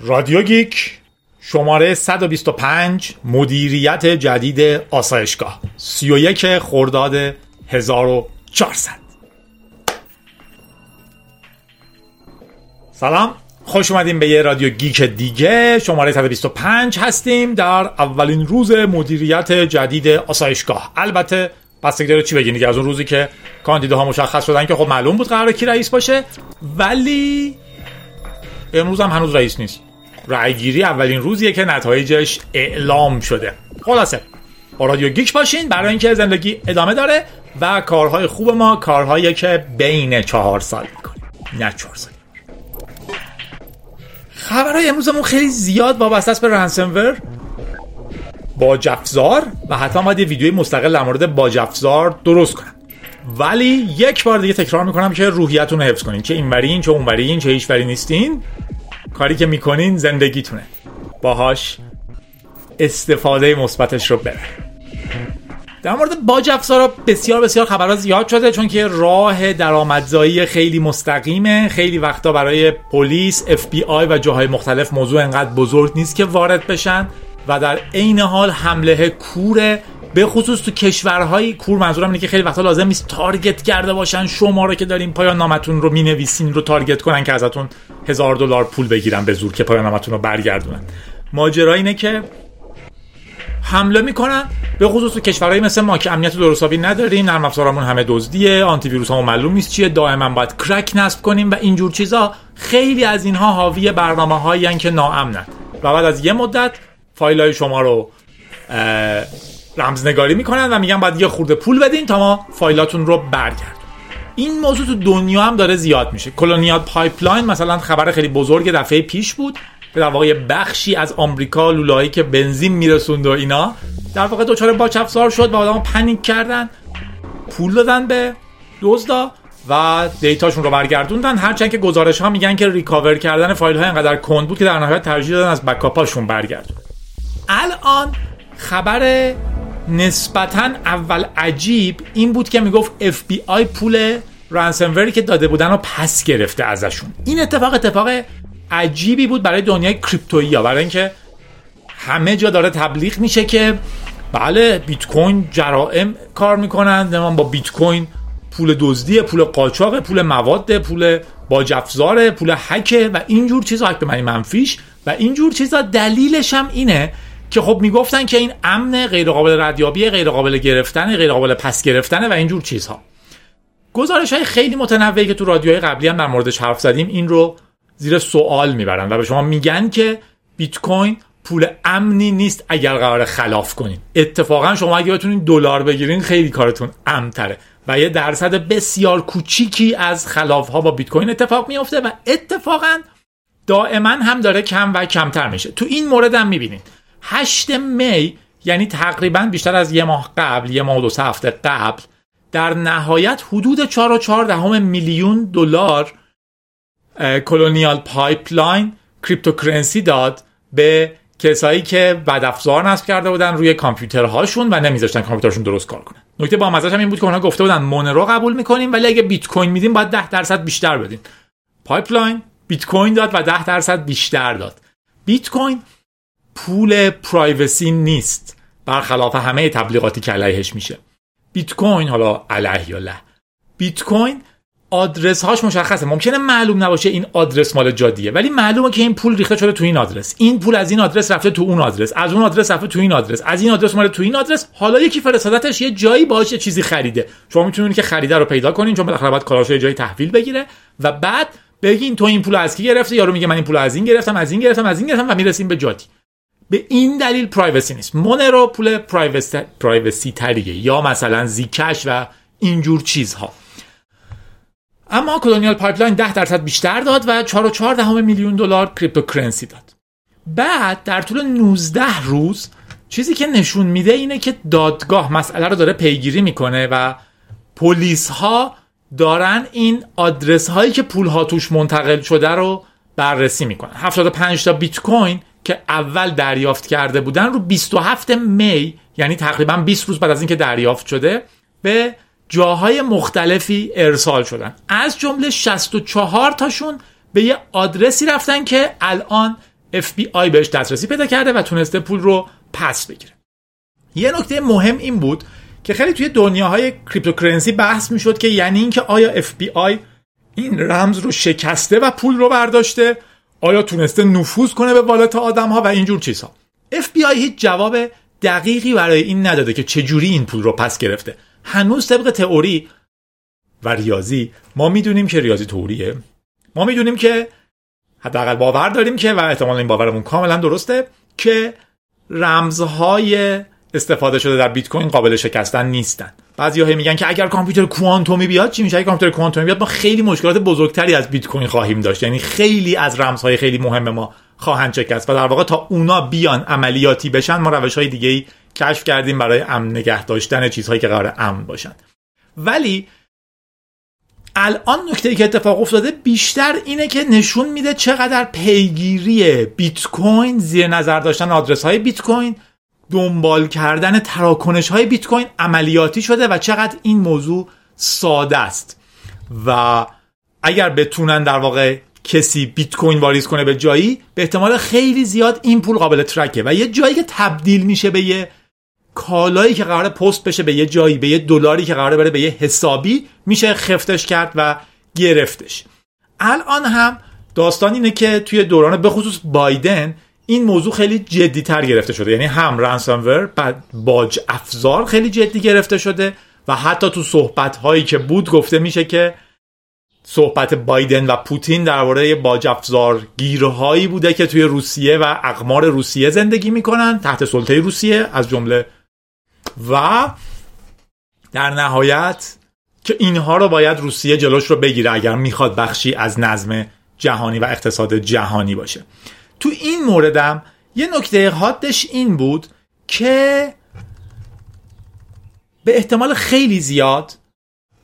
رادیو گیک شماره 125 مدیریت جدید آسایشگاه. 31 خرداد 1400 سلام خوش اومدیم به یه رادیو گیک دیگه. شماره 125 هستیم در اولین روز مدیریت جدید آسایشگاه. البته بستگی داره چی بگین دیگه؟ از اون روزی که کاندیداها مشخص شدن که خب معلوم بود قراره کی رئیس باشه ولی امروز هم هنوز رئیس نیست. رأیگیری اولین روزیه که نتایجش اعلام شده. خلاصه با رادیو گیک باشین برای اینکه زندگی ادامه داره و کارهای خوب ما کارهایی که بین چهار سال می‌کنیم نه چهار سال. خبرهای امروزمون خیلی زیاد وابسته است به رنسمور با جفزار و حتما باید یه ویدیوی مستقل در مورد با جفزار درست کنم. ولی یک بار دیگه تکرار می‌کنم که روحیتون رو حفظ کنین چه اینورین چه اونورین چه هیچوری نیستین. کاری که می‌کنین زندگیتونه. باهاش استفاده مثبتش رو بره. در مورد باج افزارا بسیار بسیار خبرها زیاد شده چون که راه درآمدزایی خیلی مستقیمه. خیلی وقتا برای پلیس اف بی آی و جاهای مختلف موضوع انقدر بزرگ نیست که وارد بشن و در عین حال حمله کوره به خصوص تو کشورهای کور منظورم اینه که خیلی وقتا لازم نیست تارگت کرده باشن. شما رو که دارین پایان نامتون رو می‌نویسین رو تارگت کنن که ازتون هزار دلار پول بگیرن به زور که پایان نامتون رو برگردونن. ماجرا اینه که حمله می‌کنن. به خصوص تو کشورهایی مثل ما که امنیت درستابی نداریم نرم افزارمون همه دزدیه آنتی ویروس همون معلوم نیست چیه دائما باید کرک نصب کنیم و اینجور چیزا. خیلی از اینها حاوی برنامه هایی که ناامنن. و بعد از یه مدت فایل های شما رو رمزنگاری می‌کنن و میگن باید یه خورده پول بدین تا ما فایلاتون رو برگردیم این موضوع تو دنیا هم داره زیاد میشه. Colonial Pipeline مثلا خبر خیلی بزرگ دفعه پیش بود. که در واقع بخشی از آمریکا لوله‌هایی که بنزین میرسوند و اینا در واقع دچار باچ افزار شد و آدم panic کردن. پول دادن به دزدا و دیتاشون رو برگردوندن. هرچند که گزارش ها میگن که recover کردن فایل های انقدر کند بود که در نهایت ترجیح دادن از backup اشون برگردون الان خبر نسبتا اول عجیب این بود که می‌گفت FBI پول رانسموری که داده بودن رو پس گرفته ازشون. این اتفاق اتفاق عجیبی بود برای دنیای کریپتویی ها برای اینکه همه جا داره تبلیغ میشه که بله بیت کوین جرائم کار می‌کنن من با بیت کوین پول دزدی پول قاچاق پول مواد پول باجافزار پول هکه و اینجور چیزا. هک به منفیش. و اینجور چیزا دلیلش هم اینه که خب می‌گفتن که این امن غیر قابل ردیابی غیر قابل گرفتن غیر قابل پس گرفتن و اینجور چیزها. گزارش های خیلی متنوعی که تو رادیوهای قبلی هم در موردش حرف زدیم این رو زیر سوال می‌برن و به شما میگن که بیت کوین پول امنی نیست اگر قرار خلاف کنین. اتفاقا شما اگه بتونین دلار بگیرین خیلی کارتون امنتره و یه درصد بسیار کوچیکی از خلاف ها با بیت کوین اتفاق میفته و اتفاقا دائما هم داره کم و کمتر میشه. تو این مورد هم می‌بینین. 8 می یعنی تقریبا بیشتر از یه ماه قبل یه ماه و دو سه هفته قبل در نهایت حدود 4.4 دهم میلیون دلار Colonial Pipeline cryptocurrency داد به کسایی که بد افزار نصب کرده بودن روی کامپیوترهاشون و نمیذاشتن کامپیوترشون درست کار کنه نکته با مزهش هم این بود که اونها گفته بودن مونرو قبول می‌کنیم ولی اگه بیت کوین میدیم باید 10 درصد بیشتر بدین Pipeline بیت کوین داد و 10 درصد بیشتر داد. بیت کوین پول privacy نیست. برخلاف همه تبلیغاتی که علیهش میشه. بیت کوین حالا علیه یا له. بیت کوین آدرس هاش مشخصه. ممکنه معلوم نباشه این آدرس مال جادیه ولی معلومه که این پول ریخته شده تو این آدرس. این پول از این آدرس رفته تو اون آدرس. از اون آدرس رفته تو این آدرس. از این آدرس اومده تو این آدرس. حالا یکی فرستادتش یه جایی باهاش یه چیزی خریده. شما می‌تونید که خریده رو پیدا کنین چون بالاخره باید کاراشو یه جایی تحویل بگیره و بعد بگین تو این پول از کی گرفته یارو میگه من این پول از این گرفتم از این گرفتم از این گرفتم و می‌رسیم به جادی. به این دلیل privacy نیست. مونرو پول privacy تریه یا مثلا Zcash و اینجور چیزها. اما Colonial Pipeline 10 درصد بیشتر داد و 4.4 دهم میلیون دلار cryptocurrency داد. بعد در طول 19 روز چیزی که نشون میده اینه که دادگاه مسئله رو داره پیگیری می‌کنه و پلیس ها دارن این آدرس هایی که پول ها توش منتقل شده رو بررسی می‌کنن. 75 تا بیت کوین که اول دریافت کرده بودن رو 27 می یعنی تقریبا 20 روز بعد از اینکه دریافت شده به جاهای مختلفی ارسال شدن. از جمله 64 تاشون به یه آدرسی رفتن که الان FBI بهش دسترسی پیدا کرده و تونسته پول رو پس بگیره. یه نکته مهم این بود که خیلی توی دنیاهای cryptocurrency بحث می‌شد که یعنی اینکه آیا FBI این رمز رو شکسته و پول رو برداشته آیا تونسته نفوذ کنه به wallet آدم ها و اینجور چیزها FBI هیچ جواب دقیقی برای این نداده که چجوری این پول رو پس گرفته. هنوز طبق تئوری و ریاضی ما می‌دونیم که ریاضی تئوریه ما می‌دونیم که حداقل باور داریم که و احتمال این باورمون کاملا درسته که رمزهای استفاده شده در بیت کوین قابل شکستن نیستن. بعضی میگن که اگر کامپیوتر کوانتومی بیاد چی میشه؟ اگر کامپیوتر کوانتومی بیاد ما خیلی مشکلات بزرگتری از بیت کوین خواهیم داشت. یعنی خیلی از رمزهای خیلی مهم ما خواهند شکست و در واقع تا اونا بیان عملیاتی بشن ما روش های دیگه ای کشف کردیم برای امن نگه داشتن چیزهایی که قرار امن باشن. ولی الان نکته که اتفاق افتاده بیشتر اینه که نشون میده چقدر پیگیری بیت کوین زیر نظر داشتن آدرس های بیت کوین دنبال کردن تراکنش های بیت کوین عملیاتی شده و چقدر این موضوع ساده است. و اگر بتونن در واقع کسی بیت کوین واریز کنه به جایی به احتمال خیلی زیاد این پول قابل ترکه. و یه جایی که تبدیل میشه به یه کالایی که قرار پست بشه به یه جایی به یه دلاری که قرار بره به یه حسابی میشه خفتش کرد و گرفتش. الان هم داستان اینه که توی دوران به خصوص بایدن این موضوع خیلی جدی تر گرفته شده. یعنی هم رنسامور بعد باج افزار خیلی جدی گرفته شده و حتی تو صحبت هایی که بود گفته میشه که صحبت بایدن و پوتین درباره باج افزار گیرهایی بوده که توی روسیه و اقمار روسیه زندگی می‌کنن تحت سلطه روسیه از جمله. و در نهایت که اینها رو باید روسیه جلوش رو بگیره اگر می‌خواد بخشی از نظم جهانی و اقتصاد جهانی باشه. تو این موردم یه نکته حادش این بود که به احتمال خیلی زیاد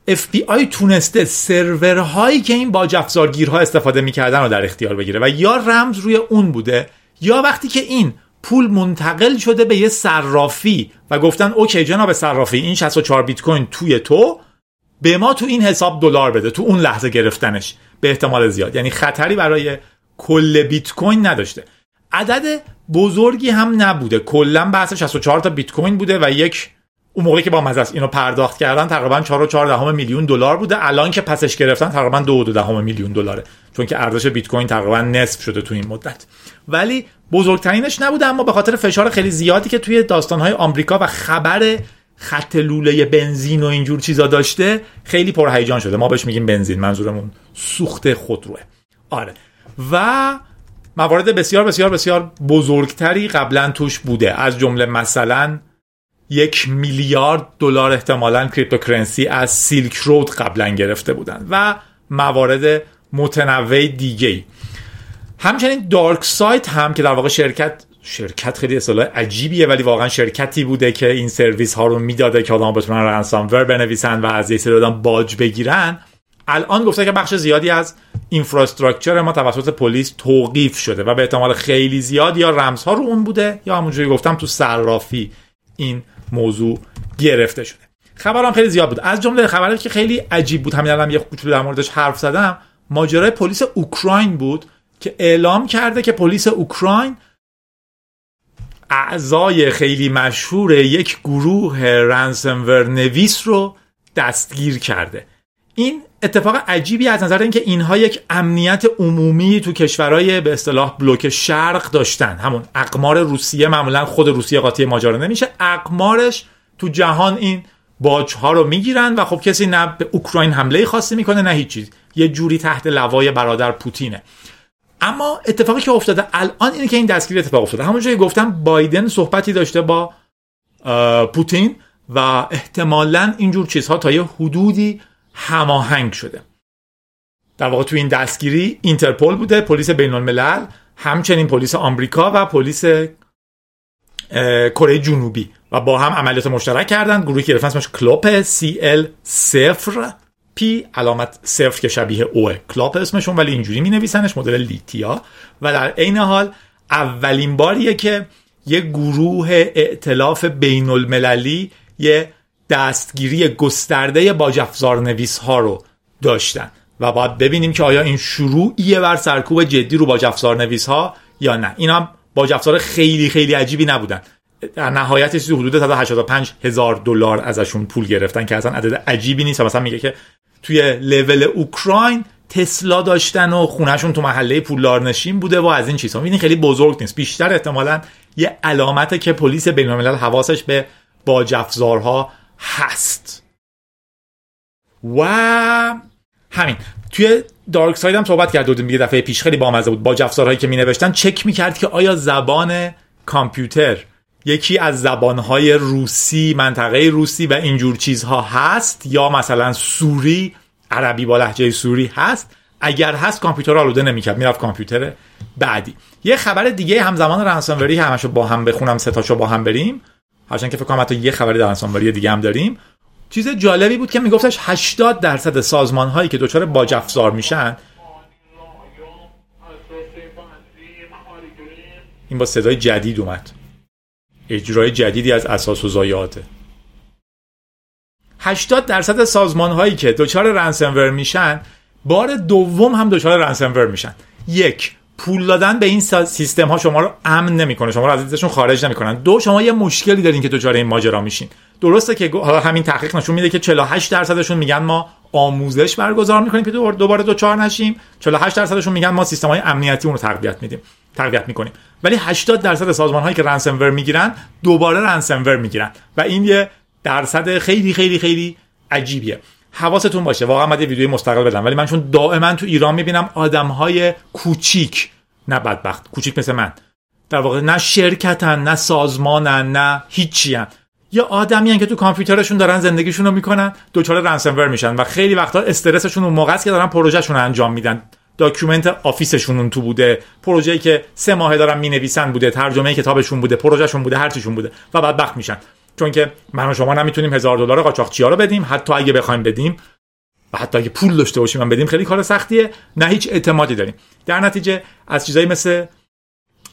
FBI تونسته سرورهایی که این باج افزارگیرها استفاده می‌کردن رو در اختیار بگیره و یا رمز روی اون بوده یا وقتی که این پول منتقل شده به یه صرافی و گفتن اوکی جناب صرافی این 64 بیت کوین توی تو به ما تو این حساب دلار بده تو اون لحظه گرفتنش به احتمال زیاد. یعنی خطری برای کل بیت کوین نداشته. عدد بزرگی هم نبوده. کلا بحث 64 تا بیت کوین بوده و یک اون موقعی که با مزس اینو پرداخت کردن تقریبا 4 میلیون دلار بوده. الان که پسش گرفتن تقریبا 2 میلیون دلاره. چون که ارزش بیت کوین تقریبا نصف شده تو این مدت. ولی بزرگترینش نبوده اما به خاطر فشار خیلی زیادی که توی داستانهای آمریکا و خبر خط لوله بنزین و اینجور چیزا داشته خیلی پرهیجان شده. ما بهش میگیم بنزین. منظورمون سوخت خودروه. آره. و موارد بسیار بسیار بسیار بزرگتری قبلا توش بوده. از جمله مثلا یک میلیارد دلار احتمالا cryptocurrency از Silk Road قبلا گرفته بودن و موارد متنوع دیگه همچنین DarkSide هم که در واقع شرکت شرکت خیلی اصطلاح عجیبیه ولی واقعا شرکتی بوده که این سرویس ها رو می‌داده که آدم بتونن ransomware بنویسن و از یه سری باج بگیرن. الان گفته که بخش زیادی از اینفراستراکچر ما توسط پلیس توقیف شده و به احتمال خیلی زیاد یا رمزها رو اون بوده یا همونجوری گفتم تو صرافی این موضوع گرفته شده. خبرم خیلی زیاد بود. از جمله خبری که خیلی عجیب بود همین الان یه کوچولو در موردش حرف زدم. ماجرای پلیس اوکراین بود که اعلام کرده که پلیس اوکراین اعضای خیلی مشهور یک گروه رنسمور نویس رو دستگیر کرده. این اتفاق عجیبی از نظر اینکه اینها یک امنیت عمومی تو کشورهای به اصطلاح بلوک شرق داشتن. همون اقمار روسیه معمولا خود روسیه قاطی ماجرا نمیشه. اقمارش تو جهان این باج ها رو می‌گیرن و خب کسی نه به اوکراین حمله خاصی می‌کنه نه هیچ چیز. یه جوری تحت لوای برادر پوتینه. اما اتفاقی که افتاده الان اینه که این دستگیری اتفاق افتاده. همونجوری گفتم بایدن صحبتی داشته با پوتین و احتمالا اینجور چیزها تا یه حدودی هماهنگ شده. در واقع تو این دستگیری اینترپل بوده پلیس بین الملل همچنین پلیس آمریکا و پلیس کره جنوبی و با هم عملیات مشترک کردن. گروهی که اسمش Clop CL صفر پی علامت صفر که شبیه او Clop اسمشون ولی اینجوری می نویسنش مدل leet یا. و در عین حال اولین باریه که یه گروه ائتلاف بین المللی یه دستگیری گسترده با افزار نویس ها رو داشتن و باید ببینیم که آیا این شروعیه بر سرکوب جدی رو با افزار نویس ها یا نه. اینا با افزار خیلی خیلی عجیبی نبودن. در نهایت چیزی حدود 185 هزار دلار ازشون پول گرفتن که اصلا عدد عجیبی نیست. مثلا میگه که توی لول اوکراین تسلا داشتن و خونهشون تو محله پولدارنشین بوده و از این چیزها. این خیلی بزرگ نیست. بیشتر احتمالا یه علامته که پلیس بین الملل حواسش به باج افزارها هست. و همین. توی دارک ساید هم صحبت کرده بودیم یه دفعه پیش. خیلی بامزه بود. با افزارهایی که می نوشتن چک می‌کرد که آیا زبان کامپیوتر یکی از زبانهای روسی منطقه روسی و اینجور چیزها هست یا مثلا سوری عربی با لحجه سوری هست؟ اگر هست کامپیوتر آلوده نمی‌کرد. می‌رفت کامپیوتر بعدی. یه خبر دیگه همزمان رنسانوری همشو با هم بخونم ستاشو با هم بریم. هرچند که فکر کنم حتی یه خبر رنسانوری دیگه هم داریم. چیز جالبی بود که میگفتش 80 درصد سازمان هایی که دچار باج افزار میشن این با صدای جدید اومد. اجرای جدیدی از اساس و زایاته 80 درصد سازمان هایی که دچار رنسنور میشن بار دوم هم دچار رنسنور میشن. یک پول دادن به این سیستم ها شما رو امن نمی‌کنه شما رو از ازشون خارج نمی‌کنن. دو شما یه مشکلی دارین که دچار این ماجرا میشین. درسته که حالا همین تحقیق نشون میده که 48 درصدشون میگن ما آموزش برگزار می‌کنیم که دوباره دوباره دوچار نشیم. 48 درصدشون میگن ما سیستم های امنیتی اون رو تقویت میدیم تقویت می‌کنیم. ولی 80 درصد سازمان هایی که رنسمور می‌گیرن دوباره ransomware می‌گیرن. و این یه درصد خیلی خیلی خیلی عجیبیه. حواستون باشه. واقعا من ویدیوی مستقل بدم. ولی من چون دائما تو ایران می‌بینم آدم های کوچیک نه بدبخت کوچیک مثل من. در واقع نه شرکتن نه سازمانن نه هیچی هن. یه آدمی که تو کامپیوترشون دارن زندگیشون رو می‌کنن دچار ransomware میشن و خیلی وقتا استرسشون اون موقع که دارن پروژهشون رو انجام میدن. document office شون اون تو بوده. پروژه‌ای که سه ماه دارن می‌نویسن بوده ترجمه کتابشون بوده پروژهشون بوده هر چیشون بوده و بدبخت میشن. چون که من و شما نمی‌تونیم هزار دلار قاچاقچیا رو بدیم. حتی اگه بخوایم بدیم و حتی اگه پول داشته باشیم من بدیم خیلی کار سختیه. نه هیچ اعتمادی داریم. در نتیجه از چیزایی مثل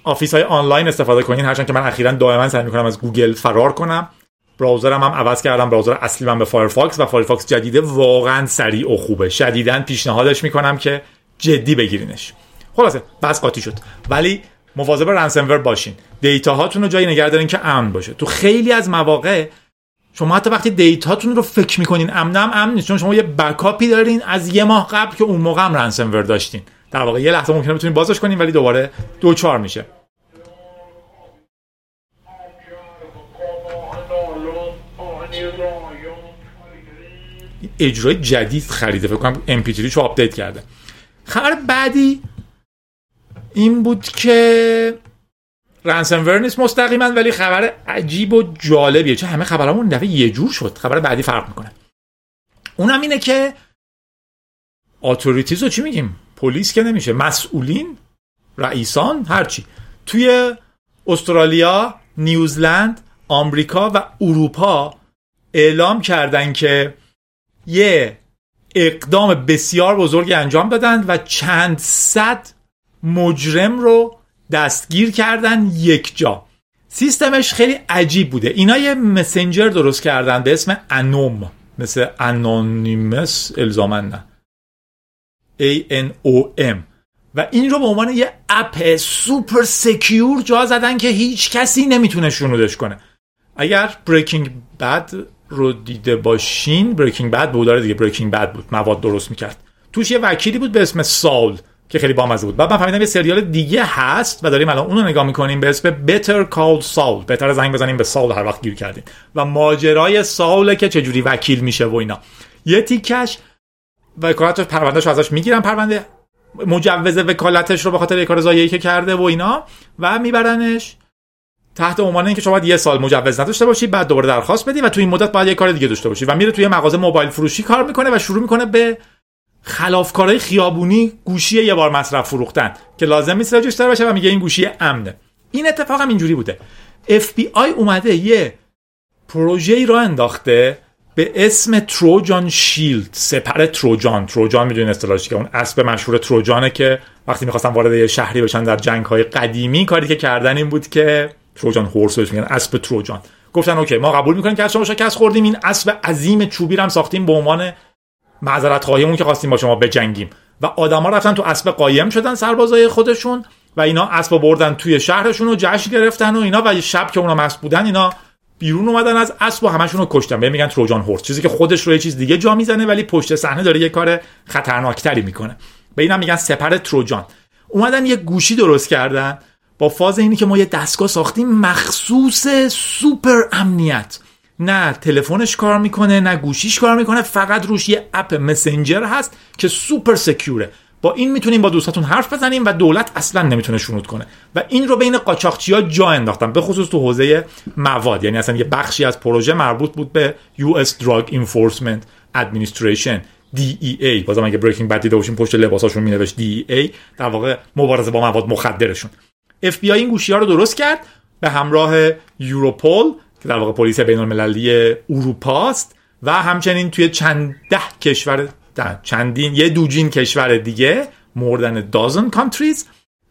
office های آنلاین استفاده کنین. هرچند که من اخیرا دائما سعی می‌کنم از گوگل فرار کنم. browser م هم عوض کردم. browser اصلی من به Firefox و Firefox جدیده واقعا سریع و خوبه. شدیدا پیشنهادش می‌کنم که جدی بگیرینش. خلاصه بحث قاطی شد. ولی مواظب ransomware باشین. data هاتون رو جایی نگه دارین که امن باشه. تو خیلی از مواقع شما حتی وقتی data تون رو فکر می‌کنین امن هم امن نیست. چون شما یه backup ی دارین از یه ماه قبل که اون موقع هم ransomware داشتین. در واقع یه لحظه ممکنه بتونین بازش کنین ولی دوباره دچار میشه. اجرای جدید خریده. فکر کنم MP3 رو update کرده. خبر بعدی این بود که رنسمور نیست مستقیما ولی خبر عجیب و جالبیه. چه همه خبرامون دفعه یه جور شد. خبر بعدی فرق می‌کنه. اونم اینه که اتوریتیز رو چی میگیم؟ پلیس که نمیشه. مسئولین رئیسان هرچی توی استرالیا نیوزلند آمریکا و اروپا اعلام کردن که یه اقدام بسیار بزرگی انجام دادن و چند صد مجرم رو دستگیر کردن یک جا. سیستمش خیلی عجیب بوده. اینا یه مسنجر درست کردن به اسم ANOM مثل Anonymous الزاما نه. A-N-O-M و این رو به عنوان یه app super secure جا زدن که هیچ کسی نمی‌تونه شنودش کنه. اگر بریکینگ بد رو دیده باشین بریکینگ بد بود. داره دیگه بریکینگ بد بود. مواد درست می‌کرد. توش یه وکیلی بود به اسم ساول که خیلی بامزه بود بعد من فهمیدم یه سریال دیگه هست و داریم الان اونو نگاه می‌کنیم به اسم Better Call Saul. بهتر زنگ بزنیم به ساول هر وقت گیر کردیم. و ماجرای ساول که چجوری وکیل میشه و اینا. یه تیکش وکالت پروندهش ازش می‌گیرن پرونده. مجوز وکالتش رو به خاطر کار زایایی که کرده و اینا و میبرنش. تحت عنوان اینکه شما باید یه سال مجوز نداشته باشی بعد دوباره درخواست بدی و تو این مدت باید یه کار دیگه داشته باشی. و میره توی مغازه موبایل فروشی کار می‌کنه و شروع می‌کنه به خلافکارای خیابونی گوشی یه بار مصرف فروختن که لازم نیست رجیستر بشه و میگه این گوشی امنه. این اتفاق هم اینجوری بوده. FBI اومده یه پروژه را انداخته به اسم تروجان شیلد سپر تروجان تروجان می‌دونین اصطلاحش که اون اسب مشهور تروجانه که وقتی می‌خواستن وارد یه شهری بشن در جنگ های قدیمی کاری که کردن این بود که تروجان هورس بهش میگن اسب تروجان گفتن اوکی ما قبول می‌کنیم که از شما شکست خوردیم این اسب عظیم چوبی هم ساختیم به عنوان معذرت خواهیمون که خواستیم با شما بجنگیم. و آدما رفتن تو اسب قایم شدن سربازای خودشون و اینا اسبا بردن توی شهرشون رو جشن گرفتن و اینا و شب که اونا مست بودن اینا بیرون اومدن از اسب و همشون رو کشتن. به میگن تروجان هورس. چیزی که خودش رو یه چیز دیگه جا می‌زنه ولی پشت صحنه داره یه کار خطرناکتری می‌کنه. به اینا میگن سپر Trojan. اومدن یه گوشی درست کردن. با فاز اینی که ما یه دستگاه ساختیم مخصوص سوپر امنیت. نه تلفنش کار می‌کنه نه گوشیش کار می‌کنه فقط روش یه app messenger هست که super secure ه با این می‌تونیم با دوستاتون حرف بزنیم و دولت اصلا نمی‌تونه شنود کنه. و این رو بین قاچاقچی ها جا انداختن به خصوص تو حوزه مواد. یعنی اصلا یه بخشی از پروژه مربوط بود به US Drug Enforcement Administration DEA بازم اگه Breaking Bad دیده باشیم پشت لباساشون مینوشت DEA در واقع مبارزه با مواد مخدرشون. FBI این گوشی ها رو درست کرد. به همراه یوروپول که در واقع پلیس بین المللی اروپا است و همچنین توی چند ده کشور چندین یه دوجین کشور دیگه more than a dozen countries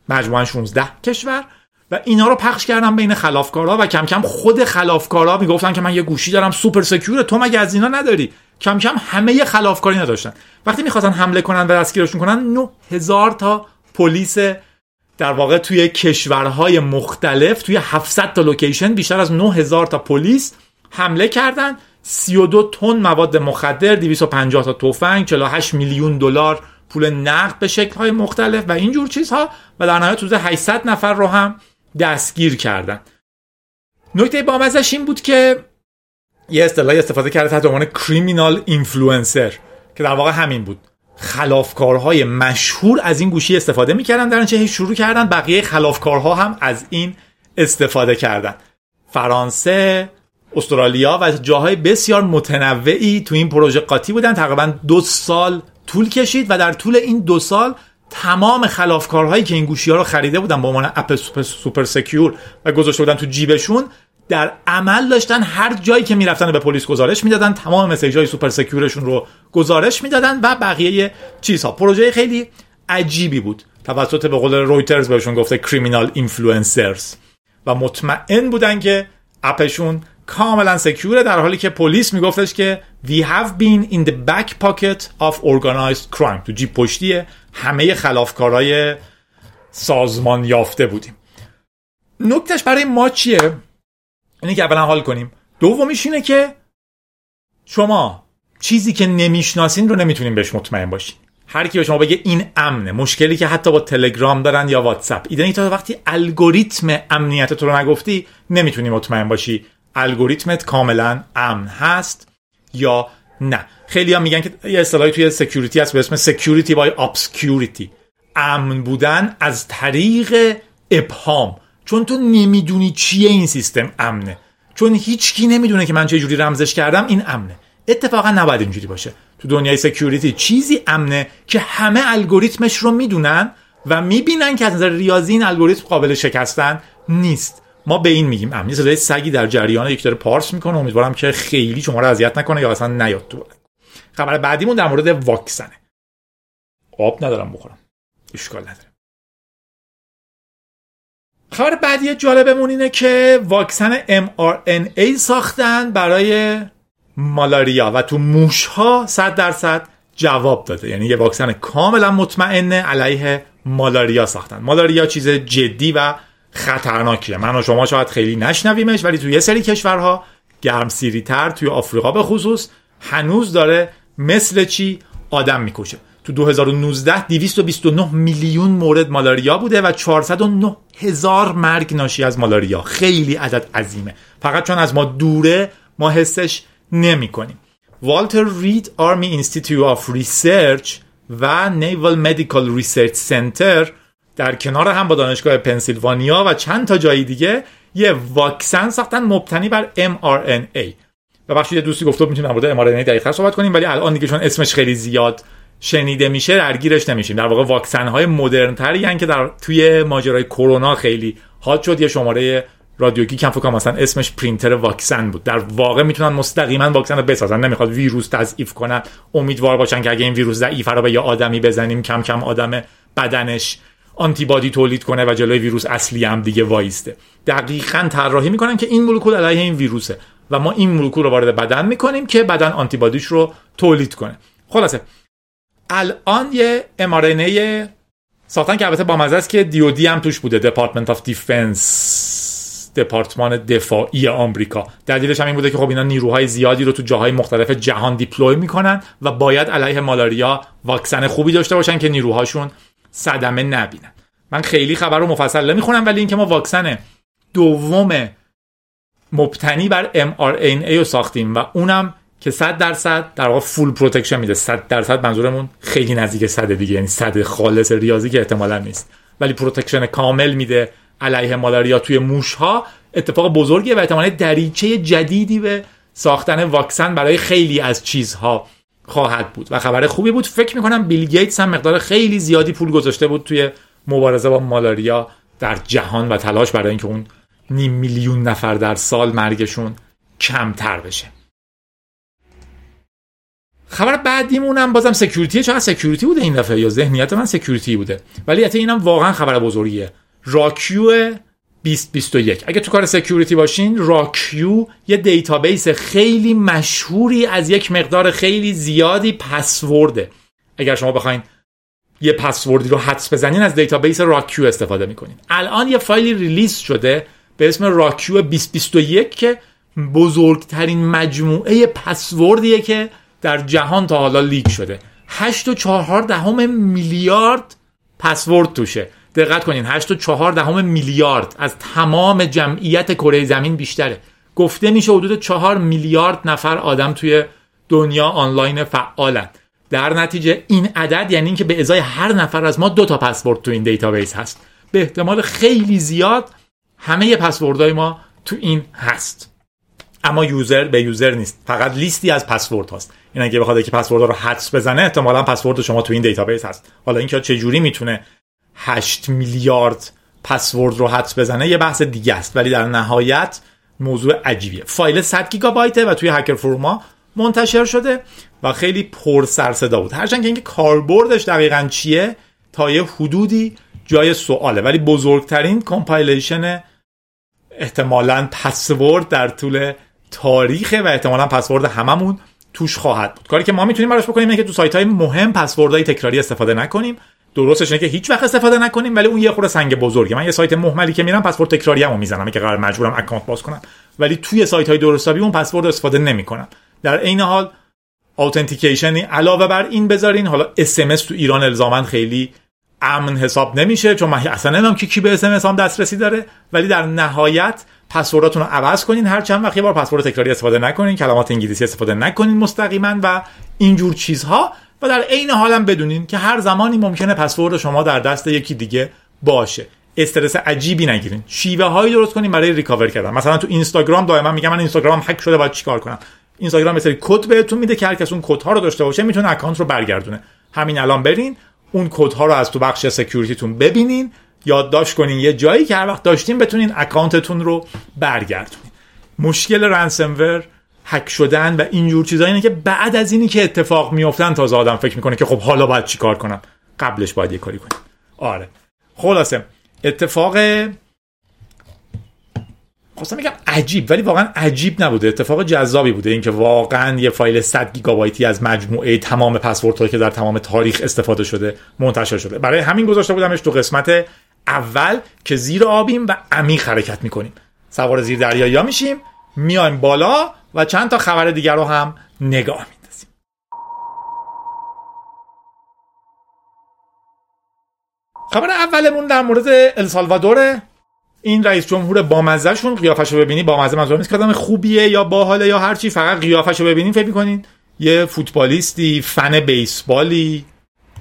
مجموعا 16 کشور و اینا رو پخش کردم بین خلافکارا و کم کم خود خلافکارا می‌گفتن که من یه گوشی دارم super secure تو مگه از اینا نداری؟ کم کم همه خلافکاری نداشتن. وقتی می‌خواستن حمله کنن و دستگیرشون کنن 9000 تا پلیس در واقع توی کشورهای مختلف توی 700 تا لوکیشن بیشتر از 9000 تا پلیس حمله کردن. 32 تن مواد مخدر 250 تا تفنگ 48 میلیون دلار پول نقد به شکل‌های مختلف و اینجور چیزها و در نهایت حدود 800 نفر رو هم دستگیر کردن. نکته بامزش این بود که یه اصطلاحی استفاده کرده تحت عنوان criminal influencer که در واقع همین بود. خلافکارهای مشهور از این گوشی استفاده می‌کردن در نتیجه شروع کردن بقیه خلافکارها هم از این استفاده کردن. فرانسه استرالیا و جاهای بسیار متنوعی تو این پروژه قاطی بودن. تقریبا دو سال طول کشید و در طول این دو سال تمام خلافکارهایی که این گوشی ها رو خریده بودن به عنوان app super, super secure و گذاشته بودن تو جیبشون در عمل داشتن هر جایی که می‌رفتن به پلیس گزارش می‌دادن تمام message های super secure شون رو گزارش می‌دادن و بقیه چیزها. پروژه خیلی عجیبی بود. توسط به قول رویترز بهشون گفته criminal influencers و مطمئن بودن که app شون کاملا secure ه در حالی که پلیس میگفتش که we have been in the back pocket of organized crime. تو جیب پشتی همه خلافکارای سازمان یافته بودیم. نکتش برای ما چیه؟ اینه که اولا حال کنیم. دومیش اینه که شما چیزی که نمی‌شناسین رو نمی‌تونین بهش مطمئن باشین. هر کی به شما بگه این امنه مشکلی که حتی با تلگرام دارن یا واتساپ. ایدن تا وقتی الگوریتم امنیت تو رو نگفتی نمی‌تونی مطمئن باشی. الگوریتمت کاملا امن هست یا نه. خیلی هم میگن که یه اصطلاحی توی security هست به اسم security by obscurity امن بودن از طریق ابهام. چون تو نمی‌دونی چیه این سیستم امنه. چون هیچکی نمی‌دونه که من چه جوری رمزش کردم این امنه. اتفاقا نباید اینجوری باشه. تو دنیای سکیوریتی چیزی امنه که همه الگوریتمش رو می‌دونن و می‌بینن که از نظر ریاضی این الگوریتم قابل شکستن نیست. ما به این میگیم امنی صدای سگی در جریان یک داره پارس می‌کنه. امیدوارم که خیلی شما رو اذیت نکنه یا اصلا نیاد تو خبر بعدیمون در مورد واکسنه. آب ندارم بخورم. اشکال نداره. خبر بعدی جالبمون اینه که واکسن mRNA ساختن برای مالاریا و تو موش ها 100 درصد جواب داده. یعنی یه واکسن کاملا مطمئنه علیه مالاریا ساختن. مالاریا چیز جدی و خطرناکیه. من و شما شاید خیلی نشنویمش ولی تو یه سری کشورها گرمسیری تر توی آفریقا به خصوص هنوز داره مثل چی آدم می‌کشه. تو 2019 229 میلیون مورد مالاریا بوده و 409 هزار مرگ ناشی از مالاریا خیلی عدد عظیمه. فقط چون از ما دوره ما حسش نمی کنیم. والتر رید Army Institute of Research و Naval Medical Research Center در کنار هم با دانشگاه پنسیلوانیا و چند تا جای دیگه یه واکسن ساختن مبتنی بر mRNA و بخشی یه دوستی گفته می‌تونیم در mRNA دقیقا صحبت کنیم ولی الان دیگه چون اسمش خیلی زیاد شنیده میشه درگیرش نمیشیم. در واقع واکسن های مدرن تری که در توی ماجرای کرونا خیلی حاد شد. یه شماره رادیو هم فکر مثلا اسمش پرینتر واکسن بود. در واقع می‌تونن مستقیما واکسن رو بسازن. نمی‌خواد ویروس تضعیف کنن. امیدوار باشن که اگه این ویروس ضعیف رو به یه آدمی بزنیم کم کم آدم بدنش آنتی‌بادی تولید کنه و جلوی ویروس اصلی هم دیگه وایسته. دقیقا طراحی می‌کنن که این مولکول علیه این ویروسه. و ما این مولکول رو وارد بدن می‌کنیم که بدن آنتی‌بادیش رو تولید کنه. خلاصه الان یه mRNA ساختن که البته با مزه است که DoD ای هم توش بوده. Department of Defense دپارتمان دفاعی آمریکا. دلیلش هم این بوده که خب اینا نیروهای زیادی رو تو جاهای مختلف جهان deploy می‌کنن و باید علیه مالاریا واکسن خوبی داشته باشن که نیروهاشون صدمه نبینن. من خیلی خبر رو مفصل نمی‌خونم ولی اینکه ما واکسن دوم مبتنی بر mRNA رو ساختیم و اونم که 100 درصد در واقع full protection میده. 100 درصد منظورمون خیلی نزدیک 100 دیگه. یعنی 100 خالص ریاضی که احتمالا نیست. ولی protection کامل میده علیه مالاریا توی موش ها اتفاق بزرگیه و احتمالا دریچه جدیدی به ساختن واکسن برای خیلی از چیزها خواهد بود. و خبر خوبی بود. فکر می‌کنم بیل گیتس هم مقدار خیلی زیادی پول گذاشته بود توی مبارزه با مالاریا در جهان و تلاش برای اینکه اون نیم میلیون نفر در سال مرگشون کمتر بشه. خبر بعدیمون هم بازم security چقدر security بوده این دفعه یا ذهنیت من security بوده. ولی حتی اینم واقعا خبر بزرگیه. RockYou 2021 اگه تو کار security باشین RockYou یه دیتابیس خیلی مشهوری از یک مقدار خیلی زیادی پسورده اگر شما بخواین یه پسوردی رو حدس بزنین از دیتابیس RockYou استفاده می‌کنین. الان یه فایلی release شده به اسم RockYou 2021 که بزرگترین مجموعه پسوردیه که در جهان تا حالا leak شده. 8 و 4 دهم میلیارد پسورد توشه. دقت کنین 8 و 4 دهم میلیارد از تمام جمعیت کره زمین بیشتره. گفته میشه حدود 4 میلیارد نفر آدم توی دنیا آنلاین فعالن. در نتیجه این عدد یعنی اینکه به ازای هر نفر از ما دو تا پسورد تو این دیتابیس هست. به احتمال خیلی زیاد همه پسوردهای ما تو این هست. اما user به user نیست. فقط لیستی از پسورد هست این اگه بخواد که پسورد رو حدس بزنه احتمالا پسورد شما تو این دیتابیس هست. حالا اینکه چه جوری می‌تونه 8 میلیارد پسورد رو حدس بزنه یه بحث دیگه است. ولی در نهایت موضوع عجیبیه. فایل 100 گیگابایته و توی hacker forum ا منتشر شده و خیلی پر سر صدا بود. هرچند که اینکه کاربردش دقیقا چیه تا یه حدودی جای سواله. ولی بزرگترین compilation احتمالا پسورد در طول تاریخ و احتمالا پسورد هممون. توش خواهد بود. کاری که ما می‌تونیم براش بکنیم اینه که تو سایت های مهم پسوردهای تکراری استفاده نکنیم. درستش اینه که هیچ وقت استفاده نکنیم ولی اون یه خورده سنگ بزرگه. من یه سایت مهملی که میرم پسورد تکراری همو می‌زنم که قرار مجبورم account باز کنم. ولی توی سایت های درست حسابی اون پسورد استفاده نمی‌کنم. در عین حال authentication علاوه بر این بذارین. حالا SMS تو ایران الزاما خیلی امن حساب نمیشه چون من اصلا نمی‌دونم که کی به SMS هم دسترسی داره. ولی در نهایت پسورداتون رو عوض کنین هر چند وقت. یه بار پسورد تکراری استفاده نکنین کلمات انگلیسی استفاده نکنین مستقیما و اینجور چیزها. و در عین حالم بدونین که هر زمانی ممکنه پسورد شما در دست یکی دیگه باشه. استرس عجیبی نگیرین. شیوه هایی درست کنین برای recover کردن. مثلا تو اینستاگرام دائما میگم من اینستاگرام هک شده باید چیکار کنم؟ اینستاگرام مثل کد بهتون میده که هر کس اون کد ها رو داشته باشه می‌تونه account رو برگردونه. همین الان برین اون کد ها رو از تو بخش security تون ببینین. یادداشت کنین. یه جایی که هر وقت داشتین بتونین account تون رو برگردونین. مشکل ransomware hack شدن و اینجور چیزا اینه که بعد از اینی که اتفاق میافتن تازه آدم فکر می‌کنه که خب حالا باید چیکار کنم. قبلش باید یه کاری کنیم. آره. خلاصه اتفاق خواستم میگم عجیب ولی واقعا عجیب نبوده. اتفاق جذابی بوده. اینکه واقعا یه فایل 100 گیگابایتی از مجموعه تمام پسوردهایی که در تمام تاریخ استفاده شده منتشر شده. برای همین گذاشته بودمش تو قسمت اول که زیر آبیم و عمیق حرکت می‌کنیم. سوار زیر دریایی میشیم میایم بالا و چند تا خبر دیگر رو هم نگاه میندازیم خبر اولمون در مورد السالوادور این رئیس جمهور بامزهشون قیافش رو ببینی. بامزه منظور نیست که خوبیه یا باحاله یا هرچی فقط قیافش رو ببینین فکر می‌کنین یه فوتبالیستی فن بیسبالی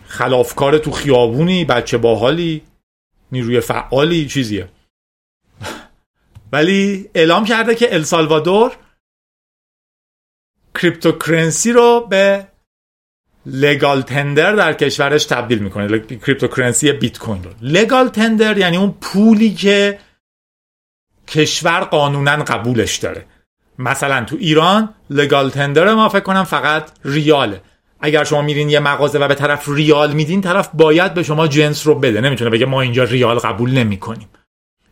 خلافکار تو خیابونی بچه باحالی. نیروی فعالی چیزیه. ولی اعلام کرده که السالوادور cryptocurrency رو به legal tender در کشورش crypto می‌کنه. cryptocurrency بیت کوین رو. legal tender یعنی اون پولی که کشور قانونا قبولش داره. مثلا تو ایران legal tender ما فکر کنم فقط ریاله. اگر شما میرین یه مغازه و به طرف ریال میدین طرف باید به شما جنس رو بده. نمی‌تونه بگه ما اینجا ریال قبول نمی‌کنیم.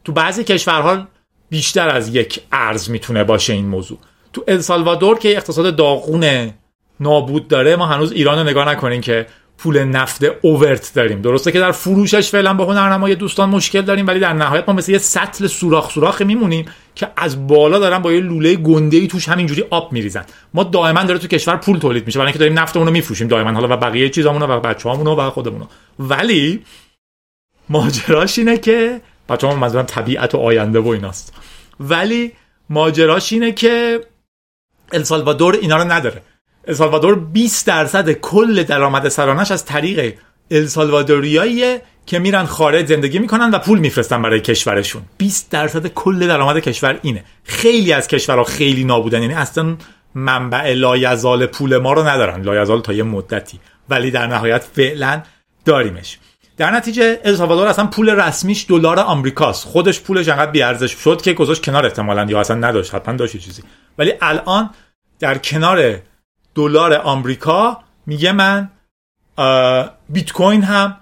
تو بعضی کشورها بیشتر از یک ارز می‌تونه باشه این موضوع. تو السالوادور که اقتصاد داغون نابود داره ما هنوز ایران رو نگاه نکنیم که پول نفت اوورت داریم. درسته که در فروشش فعلا با هنرنمای دوستان مشکل داریم ولی در نهایت ما مثل یه سطل سوراخ سوراخ میمونیم که از بالا دارن با یه لوله گنده ای توش همینجوری آب میریزن. ما دائما داره تو کشور پول تولید میشه برای اینکه داریم نفتمون رو میفروشیم دائما حالا و بقیه چیزامون و بچه‌هامون و خودمون ولی ماجراش اینه که بچه‌ها منظورم طبیعت و آینده و ایناست. ولی ماجراش اینه که السالوادور اینا رو نداره. السالوادور 20 درصد کل درآمد سرانش از طریق السالوادوریاییه که میرن خارج زندگی می‌کنن و پول میفرستن برای کشورشون. 20 درصد کل درآمد کشور اینه. خیلی از کشورها خیلی نابودن یعنی اصلا منبع لایزال پول ما رو ندارن. لایزال تا یه مدتی. ولی در نهایت فعلا داریمش. در نتیجه السالوادور اصلا پول رسمیش دلار آمریکاست. خودش پولش انقدر بی ارزش شد که گذاشت کنار احتمالاً. یا اصلا نداشت. حتما داشت چیزی. ولی الان در کنار دلار آمریکا میگه من بیت کوین هم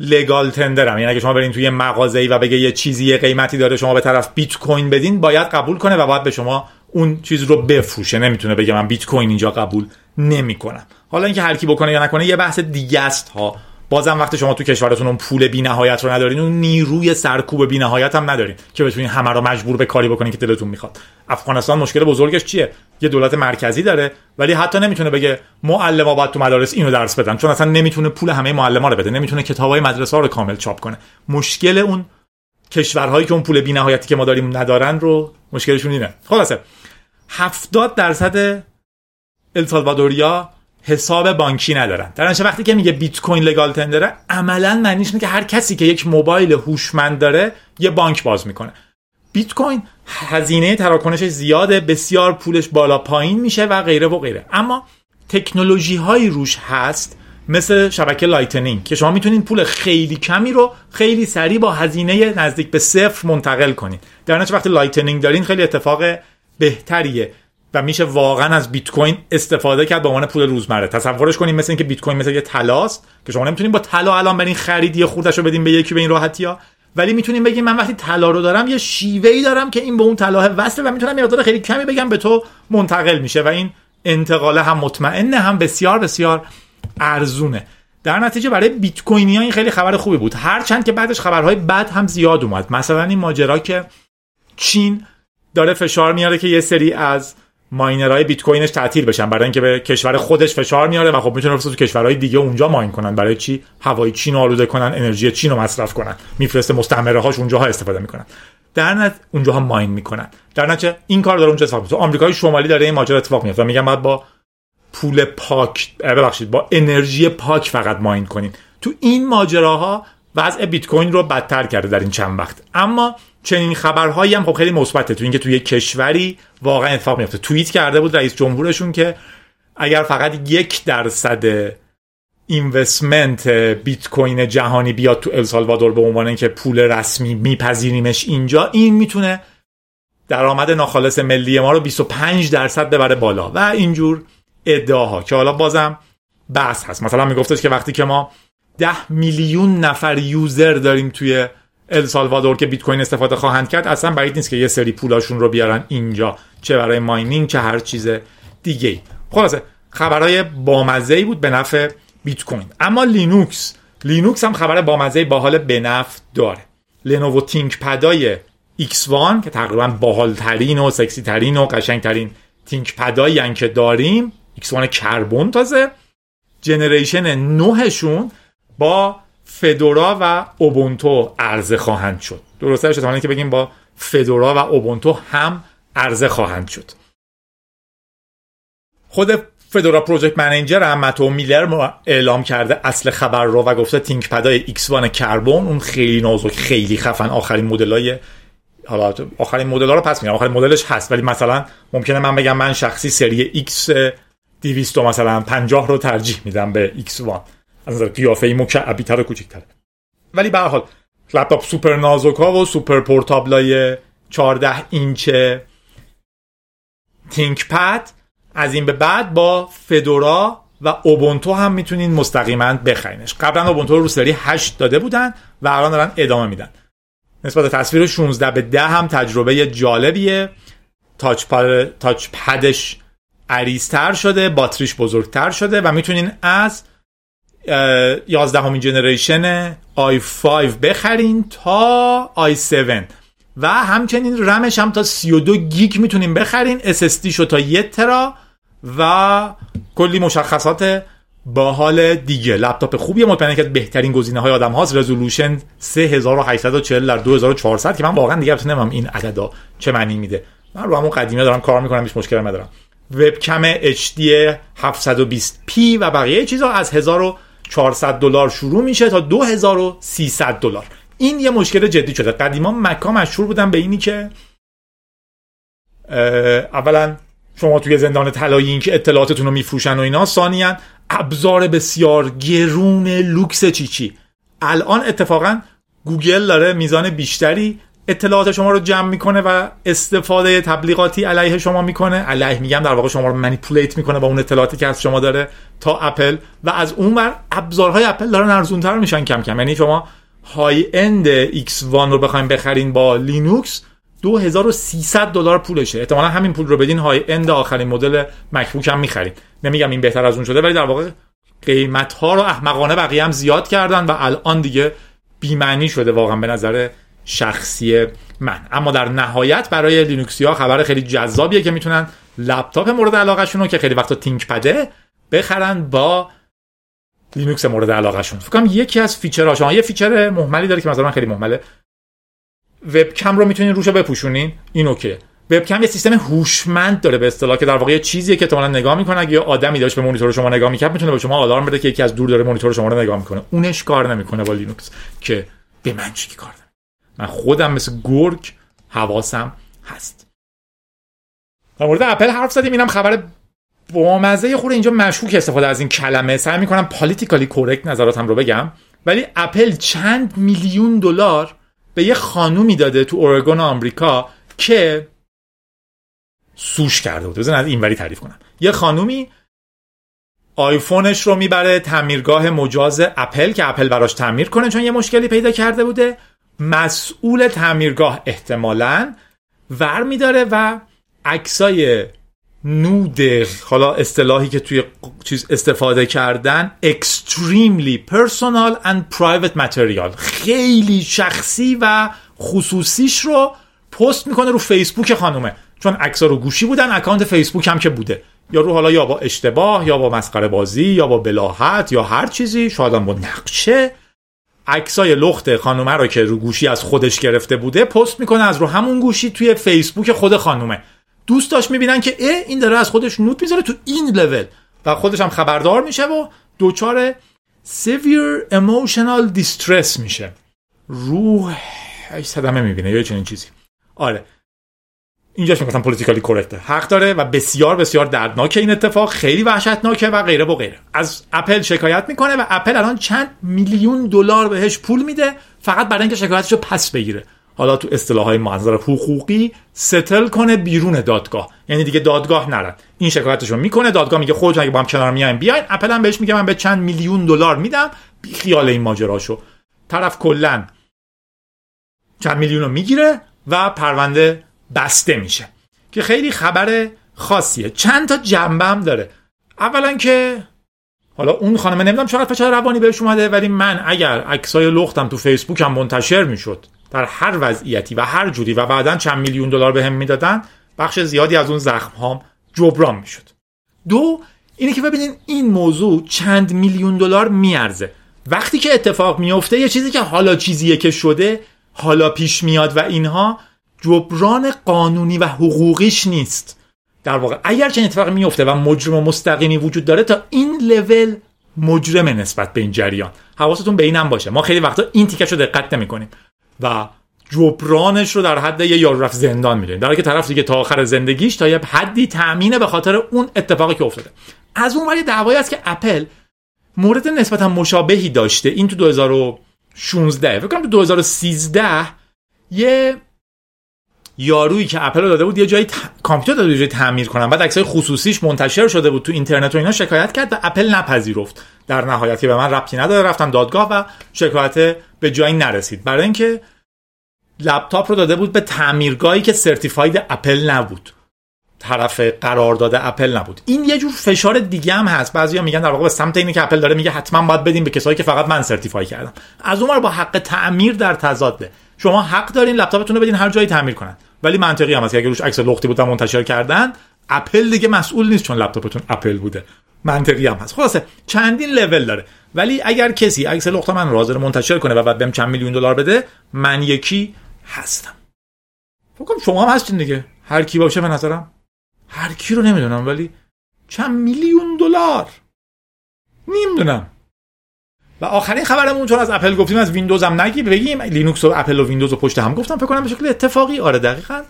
لگال تندرم یعنی اگه شما برین توی مغازه‌ای و بگه یه چیزی یه قیمتی داره شما به طرف بیت کوین بدین باید قبول کنه و باید به شما اون چیز رو بفروشه. نمی‌تونه بگه من بیت کوین اینجا قبول نمی‌کنم. حالا اینکه هر کی بکنه یا نکنه یه بحث دیگه است ها. بازم وقتی شما تو کشورتون اون پول بینهایت رو ندارین اون نیروی سرکوب بینهایت هم ندارین که بتونین همه رو مجبور به کاری بکنین که دلتون می‌خواد. افغانستان مشکل بزرگش چیه؟ یه دولت مرکزی داره ولی حتی نمی‌تونه بگه معلم باید تو مدارس اینو درس بدن چون اصلا نمی‌تونه پول همه معلما رو بده نمی‌تونه کتابای مدرسه ها رو کامل چاپ کنه. مشکل اون کشورهایی که اون پول بینهایتی که ما داریم ندارن رو مشکلشون اینه. خلاصه 70 درصد السالوادوریا حساب بانکی ندارن. در وقتی که میگه بیت کوین legal tender ه عملا معنیش اینه که هر کسی که یک موبایل هوشمند داره یه بانک باز می‌کنه. بیت کوین هزینه تراکنش زیاده بسیار پولش بالا پایین میشه و غیره و غیره. اما تکنولوژی هایی روش هست مثل شبکه Lightning که شما می‌تونید پول خیلی کمی رو خیلی سریع با هزینه نزدیک به صفر منتقل کنید. در نتیجه وقتی Lightning دارین خیلی اتفاق بهتریه. و میشه واقعا از بیت کوین استفاده کرد به عنوان پول روزمره. تصورش کنیم مثل اینکه بیت کوین مثل یه طلاست که شما نمی‌تونید با طلا الان برین خرید یه خوردش رو بدین به یکی به این راحتی ها ولی می‌تونیم بگیم من وقتی طلا رو دارم یه شیوه ای دارم که این به اون طلا وصله و می‌تونم مقدار خیلی کمی بگم به تو منتقل میشه و این انتقاله هم مطمئنه هم بسیار بسیار ارزونه. در نتیجه برای بیت کوینی ها این خیلی خبر خوبی بود. هرچند که بعدش خبرهای بد هم زیاد اومد. مثلا این ماجرا که چین داره فشار میاره که یه سری از ماینرهای بیت کوینش تعطیل بشن برای اینکه به کشور خودش فشار میاره و خب می‌تونه تو کشورهای دیگه اونجا ماین کنن. برای چی؟ هوای چین رو آلوده کنن انرژی چین رو مصرف کنن. میفرسته مستعمره هاش اونجاها استفاده می‌کنن. در نت اونجاها ماین می‌کنن. در نتیجه این کار داره اونجا اتفاق میفته. آمریکای شمالی داره این ماجرا اتفاق میفته و میگن بعد با پول پاک ببخشید با انرژی پاک فقط ماین کنین. تو این ماجراها وضع بیت کوین رو بدتر کرده در این چند وقت. اما چنین خبرهایی هم خب خیلی مثبته. تو اینکه توی کشوری واقعا اتفاق میفته توییت کرده بود رئیس جمهورشون که اگر فقط یک درصد اینوستمنت بیت کوین جهانی بیاد تو السالوادور به عنوان اینکه پول رسمی میپذیریمش اینجا این می‌تونه درآمد ناخالص ملی ما رو 25 درصد ببره بالا. و اینجور ادعاها که حالا بازم بحث هست. مثلا میگفتش که وقتی که ما 10 میلیون نفر user داریم توی السالوادور که بیت کوین استفاده خواهند کرد اصلا بعید نیست که یه سری پولاشون رو بیارن اینجا چه برای mining چه هر چیز دیگه خلاصه خبرهای بامزه ای بود به نفع بیت کوین. اما لینوکس لینوکس هم خبر بامزه با حال به نفع داره. لنوو ThinkPad ای X1 که تقریبا باحالترین و سکسی ترین و قشنگ ترین ThinkPad ایی که داریم X1 Carbon تازه. generation نوهشون با Fedora و Ubuntu عرضه خواهند شد. درسته شد که بگیم با Fedora و Ubuntu هم عرضه خواهند شد. خود Fedora project manager هم Matthew Miller اعلام کرده اصل خبر رو و گفته ThinkPad ای X1 Carbon. اون خیلی نازک خیلی خفن آخرین مدلای حالا آخرین مدل رو پس میگم. آخرین مدلش هست ولی مثلا ممکنه من بگم من شخصی سری X 200 مثلا 50 رو ترجیح میدم به X1. از نظر قیافه مکعبی تر و ولی به هر حال لپتاپ سوپر نازوکا و super portable ای 14 اینچ ThinkPad از این به بعد با Fedora و Ubuntu هم می‌تونین مستقیما بخرینش. قبلا Ubuntu رو سری 8 داده بودن و الان دارن ادامه میدن. نسبت تصویر 16 به 10 هم تجربه جالبیه. تاچ, تاچ پدش عریضتر شده باتریش بزرگتر شده و می‌تونین از 11 همین جنریشن i5 بخرین تا i7 و همچنین رمش هم تا 32 گیگ می‌تونیم بخرین. SSD شو تا 1 ترا. و کلی مشخصات با حال دیگه. لپتاپ خوبیه. مطمئنه که بهترین گزینه های آدم هاست. رزولوشن 3840 در 2400 که من واقعا دیگه نمی‌دونم این عددا چه معنی میده. من رو همون قدیمی دارم کار می‌کنم. هیچ مشکلی ندارم. وبکم HD 720p و بقیه چیزا از 1400 دلار شروع میشه تا 2300 دلار. این یه مشکل جدی شده. قدیما مکا مشهور بودن به اینی که اولا شما توی زندان طلایی این که اطلاعاتتون رو میفروشن و اینا ثانیا ابزار بسیار گرون لوکس چیچی. الان اتفاقا گوگل داره میزان بیشتری اطلاعات شما رو جمع می‌کنه و استفاده تبلیغاتی علیه شما می‌کنه. علیه میگم در واقع شما رو manipulate می‌کنه با اون اطلاعاتی که از شما داره تا اپل. و از اون بر ابزارهای اپل دارن ارزونتر میشن کم کم. یعنی شما high end X1 رو بخوایم بخرین با لینوکس 2300 دلار پولشه. احتمالا همین پول رو بدین high end آخرین مدل MacBook هم می‌خرین. نمیگم این بهتر از اون شده ولی در واقع قیمت ها رو احمقانه بقیه هم زیاد کردن و الان دیگه بیمعنی شده واقعا به نظر شخصی من. اما در نهایت برای لینوکسی ها خبر خیلی جذابیه که می‌تونن لپتاپ مورد علاقهشون رو که خیلی وقتا ThinkPad ه بخرن با لینوکس مورد علاقهشون. فکر کنم یکی از feature ها شما یه feature محملی داره که مثلا خیلی محمله. وبکم رو می‌تونین روش بپوشونین. این اوکی وبکم یه سیستم هوشمند داره به اصطلاح که در واقع یه چیزیه که تو نگاه می‌کنه. اگه یه آدمی داشت به مانیتور شما نگاه می‌کرد می‌تونه به شما آلارم بده که یکی از دور داره مانیتور شما رو نگاه می‌کنه. اونش کار نمی‌کنه با لینوکس که به من چی کار من خودم مثل گرگ حواسم هست. در مورد اپل حرف زدیم اینم خبر بامزه خود اینجا مشکوک استفاده از این کلمه. سعی می‌کنم politically correct نظراتم رو بگم. ولی اپل چند میلیون دلار به یه خانومی داده تو اورگون آمریکا که سوش کرده بود. بزن از اینوری تعریف کنم. یه خانومی آیفونش رو می‌بره تعمیرگاه مجاز اپل که اپل براش تعمیر کنه چون یه مشکلی پیدا کرده بوده. مسئول تعمیرگاه احتمالا ور میداره و عکسای نود حالا اصطلاحی که توی چیز استفاده کردن extremely personal and private material. خیلی شخصی و خصوصیش رو پست می‌کنه رو فیسبوک خانومه. چون عکس رو گوشی بودن اکانت فیسبوک هم که بوده. یا رو حالا یا با اشتباه یا با مسخره بازی یا با بلاحت یا هر چیزی شاید با نقشه. عکسای لخت خانومه رو که رو گوشی از خودش گرفته بوده پست می‌کنه از رو همون گوشی توی فیسبوک خود خانومه. دوست داشت می‌بینن که اه این داره از خودش نوت می‌ذاره تو این لول و خودش هم خبردار میشه و دوچار severe emotional distress میشه. روح صدمه می‌بینه یا چنین چیزی. آره. اینجاش می‌گفتم پولیتیکالی کرکته حق داره و بسیار بسیار دردناکه این اتفاق خیلی وحشتناکه و غیره و غیره. از اپل شکایت می‌کنه و اپل الان چند میلیون دلار بهش پول میده فقط برای اینکه شکایتشو پس بگیره. حالا تو اصطلاح های منظر حقوقی ستل کنه بیرون دادگاه. یعنی دیگه دادگاه نرن. این شکایتشو می‌کنه دادگاه میگه خودتون اگه با هم کنار میایم بیاین. اپل هم بهش میگه من به چند میلیون دلار میدم. بی خیال این ماجراشو. طرف کلا چند میلیون رو می‌گیره و پرونده بسته میشه. که خیلی خبر خاصیه. چند تا جنبه هم داره. اولا که حالا اون خانم نمی‌دونم چقدر فشار روانی بهش اومده ولی من اگر عکسای لختم تو فیسبوک هم منتشر می‌شد در هر وضعیتی و هر جوری و بعدا چند میلیون دلار بهم به می‌دادن بخش زیادی از اون زخم هام جبران می‌شد. دو اینه که ببینین این موضوع چند میلیون دلار میارزه. وقتی که اتفاق میفته یه چیزی که حالا چیزیه که شده حالا پیش میاد و اینها جبران قانونی و حقوقیش نیست. در واقع اگر چنین اتفاقی میفته و مجرم مستقیمی وجود داره تا این لول مجرم نسبت به این جریان. حواستون به اینم باشه. ما خیلی وقتا این تیکش رو دقت نمی‌کنیم. و جبرانش رو در حد یه یارو رفت زندان می‌دونیم. در که طرف دیگه تا آخر زندگیش تا یه حدی تامینه به خاطر اون اتفاقی که افتاده. از اون ولی دعوایی است که اپل مورد نسبتا مشابهی داشته. این تو 2016 فکر کنم تو 2013 یه یارویی که اپل داده بود یه جایی کامپیوتر داده جایی تعمیر کنن. بعد عکسای خصوصیش منتشر شده بود تو اینترنت و اینا. شکایت کرد و اپل نپذیرفت. در نهایت به من ربطی نداره. رفتن دادگاه و شکایت به جایی نرسید. برای اینکه لپتاپ رو داده بود به تعمیرگاهی که certified اپل نبود. طرف قرارداد اپل نبود. این یه جور فشار دیگه هم هست. بعضیا میگن در واقع به سمت اینه که اپل داره میگه حتما باید بدیم به کسایی که فقط من certify کردم. از اون با حق تعمیر در تضاده. شما حق دارین لپتاپتون رو بدین هر جایی تعمیر کنن. ولی منطقی هم هست که اگه روش عکس لختی بود منتشر کردن اپل دیگه مسئول نیست چون لپتاپتون اپل بوده. منطقی هم هست. خلاصه چندین لول داره. ولی اگر کسی عکس لخت من حاضر منتشر کنه و بعد بهم چند میلیون دلار بده من یکی هستم. فکر شما هم هستین دیگه. هر کی باشه به نظرم. هر کی رو نمی‌دونم ولی چند میلیون دلار. نمی‌دونم. و آخرین خبرمون چون از اپل گفتیم از ویندوز هم نگی بگیم لینوکس و اپل و ویندوز و پشت هم گفتم فکر کنم به شکل اتفاقی. آره دقیقا.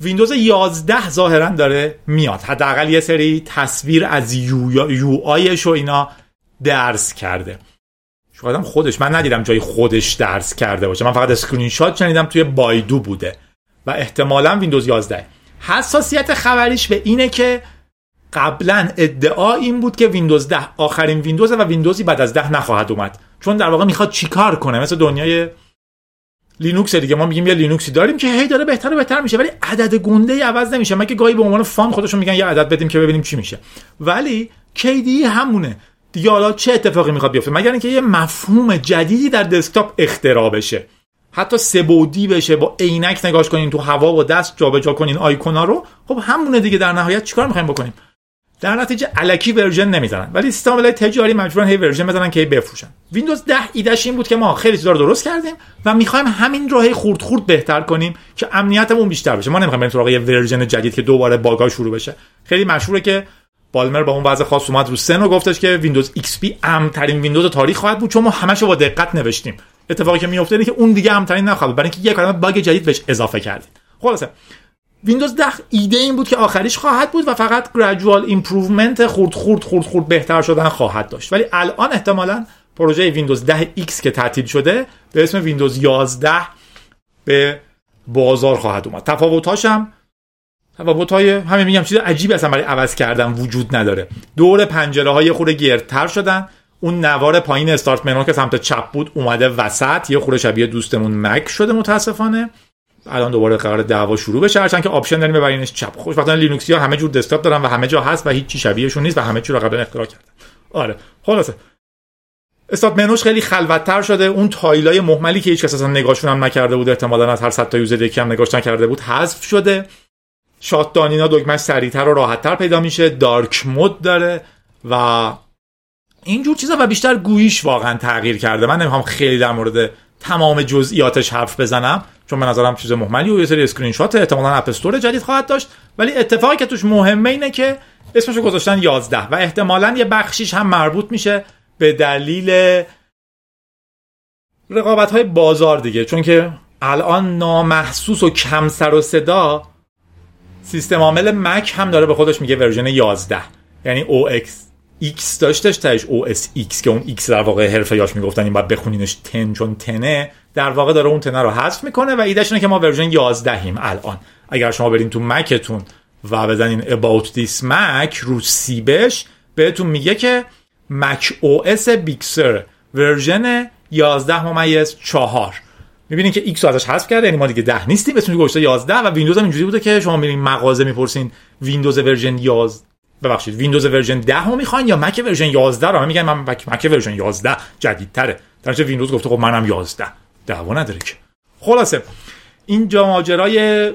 ویندوز 11 ظاهرا داره میاد. حداقل یه سری تصویر از UI, UI ش و اینا درز کرده. شاید خودش من ندیدم جای خودش درز کرده باشه. من فقط اسکرین شات شنیدم توی Baidu بوده. و احتمالا ویندوز 11 حساسیت خبریش به اینه که قبلا ادعا این بود که ویندوز 10 آخرین ویندوز و ویندوزی بعد از 10 نخواهد اومد. چون در واقع می‌خواد چیکار کنه؟ مثل دنیای لینوکس دیگه. ما میگیم یه لینوکسی داریم که هی داره بهتر و بهتر میشه ولی عدد گنده عوض نمیشه. مگه گاهی به عنوان fun خودشون میگن یه عدد بدیم که ببینیم چی میشه. ولی KDE همونه. دیگه حالا چه اتفاقی می‌خواد بیفته؟ مگر اینکه یه مفهوم جدیدی در دسکتاپ اختراع بشه. حتی سه‌بعدی بشه. با عینک نگاش کنین تو هوا و دست جابجا کنین آیکونا رو. خب همونه دیگه در نهایت چیکار می‌خوایم بکنیم؟ در نتیجه الکی version نمی‌زنن. ولی سیستم تجاری مجبورن هی version بزنن که بفروشن. ویندوز 10 ایدهش این بود که ما خیلی چیزا رو درست کردیم و می‌خوایم همین رو هی خورد خورد بهتر کنیم که امنیتمون بیشتر بشه. ما نمی‌خوایم بریم سراغ یه version جدید که دوباره bug ا شروع بشه. خیلی مشهوره که Ballmer با اون وضع خاص اومد رو سن و گفتش که ویندوز XP امن‌ترین ویندوز تاریخ خواهد بود. چون ما همش با دقت نوشتیم. اتفاقی که میفته اینه که اون دیگه امن‌ترین نخواهد برای اینکه یک کلمه bug جدید بهش اضافه کردیم. خلاصه ویندوز 10 ایده این بود که آخریش خواهد بود و فقط gradual improvement خورد خورد خورد خورد بهتر شدن خواهد داشت. ولی الان احتمالا پروژه ویندوز 10 X که تعطیل شده به اسم ویندوز 11 به بازار خواهد اومد. تفاوتاش هم تفاوت های همین میگم چیز عجیبی اصلا برای عوض کردن وجود نداره. دور پنجره های خورده گردتر شدن. اون نوار پایین start menu که سمت چپ بود اومده وسط. یه خورده شبیه دوستمون مک شده متاسفانه. الان دوباره قراره دعوا شروع بشه هرچند که آپشن داریم ببرینش چپ خوشبختانه لینوکسی ها همه جور دسکتاپ دارن و همه جا هست و هیچ شبیهشون نیست و همه چی رو قبلا اختراع کردن. آره. خلاصه. start menu ش خیلی خلوتتر شده. اون tile های مهملی که هیچ کس اصلا نگاهشون هم نکرده بود احتمالاً از هر 100 تا user یکی هم نگاهش نکرده بود حذف شده. shut down اینا دکمش سریعتر و راحتتر پیدا میشه. dark mode داره و اینجور چیزا و بیشتر GUI ش واقعا تغییر کرده. من نمی‌خوام خیلی در مورد تمام جزئیاتش حرف بزنم. چون به نظرم چیز مهملی و یه سری اسکرین شات احتمالاً app store جدید خواهد داشت ولی اتفاقی که توش مهمه اینه که اسمشو گذاشتن 11 و احتمالاً یه بخشیش هم مربوط میشه به دلیل رقابت های بازار دیگه. چون که الان نامحسوس و کم سر و صدا سیستم عامل مک هم داره به خودش میگه version 11 یعنی OS X داشتش تاش OS X که اون X در واقع حرفه‌ای‌هاش می‌گفتن این باید بخونینش ten چون ten ه. در واقع داره اون ten ه رو حذف می‌کنه و ایدهش اینه که ما version 11 هیم الان. اگر شما برین تو مکتون و بزنین about this Mac رو سیبش بهتون میگه که مک OS Big Sur version 11 ممیز 4 می‌بینین که X ازش حذف کرده یعنی ما دیگه 10 نیستیم اسمش گذاشته 11 و ویندوز هم اینجوری بوده که شما میرین مغازه می‌پرسین ویندوز version 11 ببخشید ویندوز version 10 رو می‌خواین یا مک version 11 رو؟ میگن من مک version 11 جدیدتره. در ویندوز گفته خب منم 11 دعوا نداره که. خلاصه این ماجرای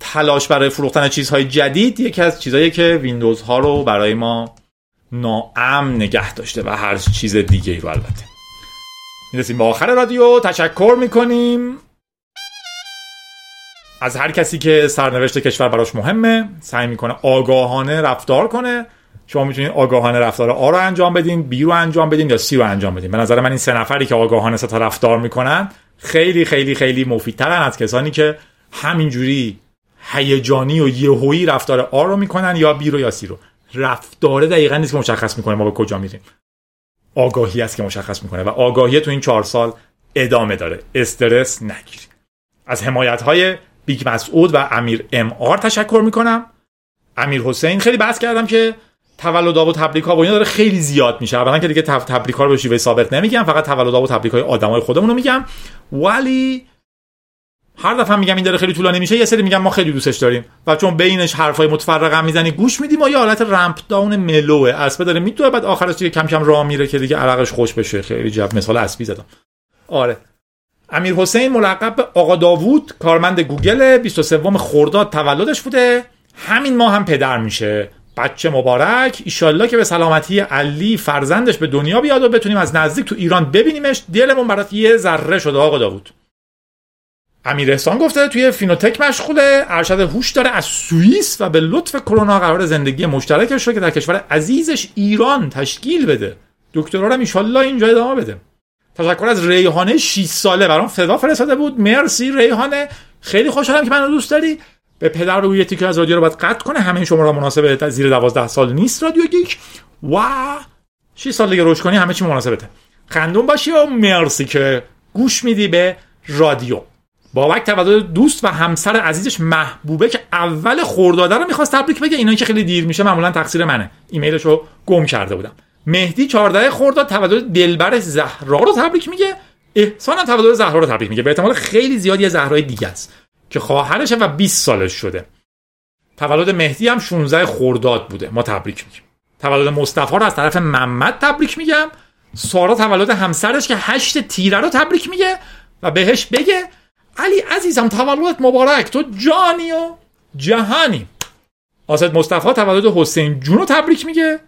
تلاش برای فروختن چیزهای جدید یکی از چیزهایی که ویندوز ها رو برای ما ناامن نگه داشته و هر چیز دیگه ای رو البته. می‌رسیم به آخر رادیو. تشکر می‌کنیم. از هر کسی که سرنوشت کشور براش مهمه سعی می‌کنه آگاهانه رفتار کنه. شما می‌تونید آگاهانه رفتار آ رو انجام بدین بی رو انجام بدین یا سی رو انجام بدین. به نظر من این سه نفری که آگاهانه ستا رفتار می‌کنن خیلی خیلی خیلی مفیدترن از کسانی که همینجوری هیجانی و یهویی رفتار A رو می‌کنن یا B رو یا C رو. رفتار دقیقا نیست که مشخص می‌کنه ما به کجا میریم. آگاهی است که مشخص می‌کنه و آگاهی تو این چهار سال ادامه داره. استرس نگیرید از حمایت های بیگ مسعود و امیر MR تشکر می‌کنم. امیر حسین خیلی بحث کردم که تولد و تبریک ها و اینا داره خیلی زیاد میشه. اولا که دیگه تبریک ها رو به شیوه ثابت نمیگم فقط تولد و تبریک های آدمای خودمون رو میگم. ولی هر دفعه میگم این داره خیلی طولانی میشه یه سری میگم ما خیلی دوستش داریم. و چون بینش حرفای متفرق هم می‌زنی گوش میدیم و یه حالت رمپ داون ملوه اسبه داره میدوه بعد آخرش دیگه کم کم راه میره که دیگه عرقش خوش بشه. خیلی جب مثال اسبی زدم. آره. امیر حسین ملقب به آقا داوود کارمند گوگل 23 خرداد تولدش بوده. همین ماه هم پدر میشه. بچه مبارک. ایشالله که به سلامتی علی فرزندش به دنیا بیاد و بتونیم از نزدیک تو ایران ببینیمش. دلمون برات یه ذره شده آقا داوود. امیر احسان گفته توی فینوتک مشغوله. ارشد هوش داره از سوئیس و به لطف کرونا قراره زندگی مشترکش رو که در کشور عزیزش ایران تشکیل بده. دکترا رو ایشالله اینجا ادامه بده. تشکر از ریحانه 6 ساله. برام صدا فرستاده بود. مرسی ریحانه. خیلی خوشحالم که منو دوست داری. به پدر روی تیکه از رادیو رو باید قطع کنه همه شما را مناسب زیر 12 سال نیست رادیو گیک. و 6 سال دیگه روش کنی همه چی مناسبته. خندون باشی و مرسی که گوش میدی به رادیو. بابک تولد دوست و همسر عزیزش محبوبه که اول خورداده رو می‌خواست تبریک بگه. اینا که خیلی دیر میشه معمولا تقصیر منه. ایمیلش رو گم کرده بودم. مهدی 14 خرداد تولد دلبر زهرا رو تبریک میگه. احسان تولد زهرا رو تبریک میگه. به احتمال خیلی زیاد یه زهرای دیگه است. که خواهرشه و 20 سالش شده. تولد مهدی هم 16 خرداد بوده. ما تبریک میگیم. تولد مصطفی رو از طرف محمد تبریک میگم. سارا تولد همسرش که 8 تیره رو تبریک میگه و بهش بگه علی عزیزم تولدت مبارک. تو جانی و جهانی. آسد مصطفی تولد حسین جون رو تبریک میگه.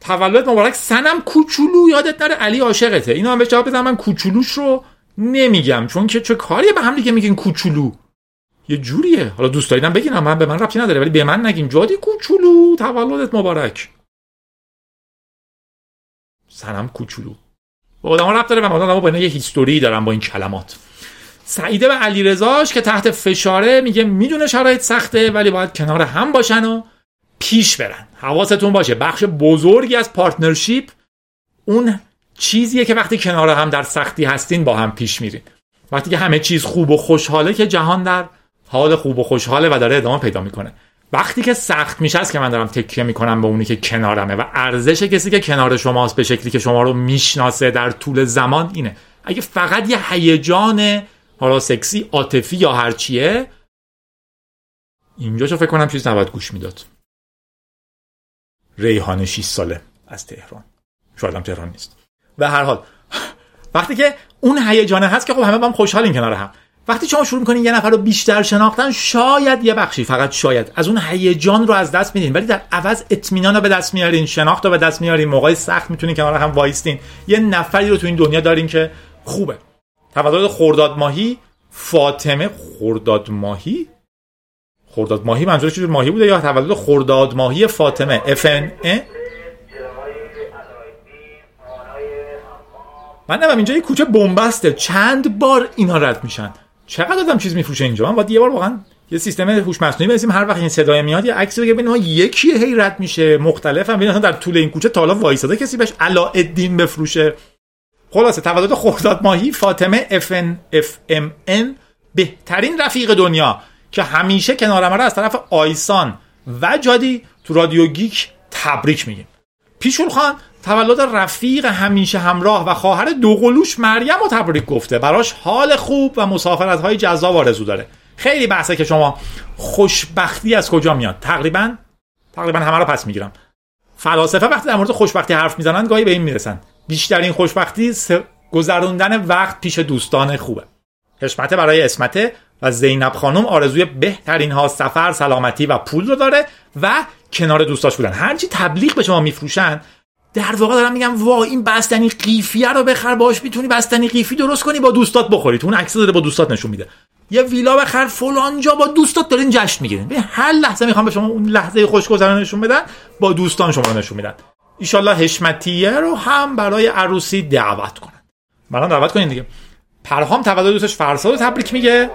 تولد مبارک سنم کوچولو یادت نره علی عاشقته. اینو هم به جواب بزنم من کوچولوش رو نمیگم چون که چه کاری به هم دیگه میگین کوچولو؟ یه جوریه. حالا دوست داریدم بگین من به من ربطی نداره ولی به من نگین جادی کوچولو. تولدت مبارک. صنم کوچولو. با آدم ربط داره و آدم با یه history دارم با این کلمات. سعیده و علیرضاش که تحت فشاره میگه می‌دونه شرایط سخته ولی باید کنار هم باشن و پیش برن. حواستون باشه. بخش بزرگی از partnership اون چیزیه که وقتی کنار هم در سختی هستین با هم پیش میرین. وقتی که همه چیز خوب و خوشحاله که جهان در حال خوب و خوشحاله و داره ادامه پیدا می‌کنه. وقتی که سخت میشه است که من دارم تکیه می‌کنم به اونی که کنارمه و ارزش کسی که کنار شماست به شکلی که شما رو می‌شناسه در طول زمان اینه. اگه فقط یه هیجان حالا سکسی عاطفی یا هرچیه اینجاشو فکر کنم چیز نباید گوش می‌داد. ریحانه 6 ساله از تهران. شاید هم تهران نیست. به هر حال وقتی که اون هیجانه هست که خب همه با هم خوشحالیم کنار هم. وقتی شما شروع می‌کنین یه نفر رو بیشتر شناختن شاید یه بخشی فقط شاید. از اون هیجان رو از دست میدین ولی در عوض اطمینان رو به دست میارین شناخت رو به دست میارین موقعی سخت می‌تونین کنار هم وایستین. یه نفری رو تو این دنیا دارین که خوبه. تولد خرداد ماهی فاطمه خرداد ماهی؟ خرداد ماهی منظورش چه ماهی بوده؟ یا تولد خرداد ماهی فاطمه؟ افن من نمیم اینجا یه کوچه بنبسته. چند بار اینا رد میشن؟ چقدر آدم چیز میفروشه اینجا؟ من باید یه بار واقعا یه سیستم هوش مصنوعی بزنیم هر وقت این صدای میاد یه عکسی بگه ببینیم یکی هی رد میشه مختلف هم. در طول این کوچه تا حالا وایساده کسی بهش علاءالدین بفروشه. خلاصه تولد خرداد ماهی فاطمه FNFMN بهترین رفیق دنیا که همیشه کنار من از طرف آیسان و جادی تو رادیو گیک تبریک میگیم. پیشول خان تولد رفیق همیشه همراه و خواهر دوقلوش مریم رو تبریک گفته. براش حال خوب و مسافرت های جذاب آرزو داره. خیلی بحثه که شما خوشبختی از کجا میاد. تقریبا تقریبا همه رو پس می‌گیرم. فلاسفه وقتی در مورد خوشبختی حرف می‌زنن گاهی به این می‌رسن. بیشترین خوشبختی گذروندن وقت پیش دوستان خوبه. حشمته برای اسمته و زینب خانم آرزوی بهترین ها سفر سلامتی و پول رو داره و کنار دوستاش بودن. هرچی تبلیغ به شما میفروشن در واقع دارم میگم وا این بستنی قیفیه رو بخر باش می‌تونی بستنی قیفی درست کنی با دوستات بخوری. تو اون عکس داره با دوستات نشون میده. یه ویلا بخر فلان جا با دوستات دارین جشن می‌گیرین به هر لحظه می‌خوام به شما اون لحظه خوشگذران نشون بدن با دوستان شما نشون میدن. ایشالله حشمتیه رو هم برای عروسی دعوت کنن. برام دعوت کنین دیگه. پرهام تولد دوستش فرساد تبریک میگه.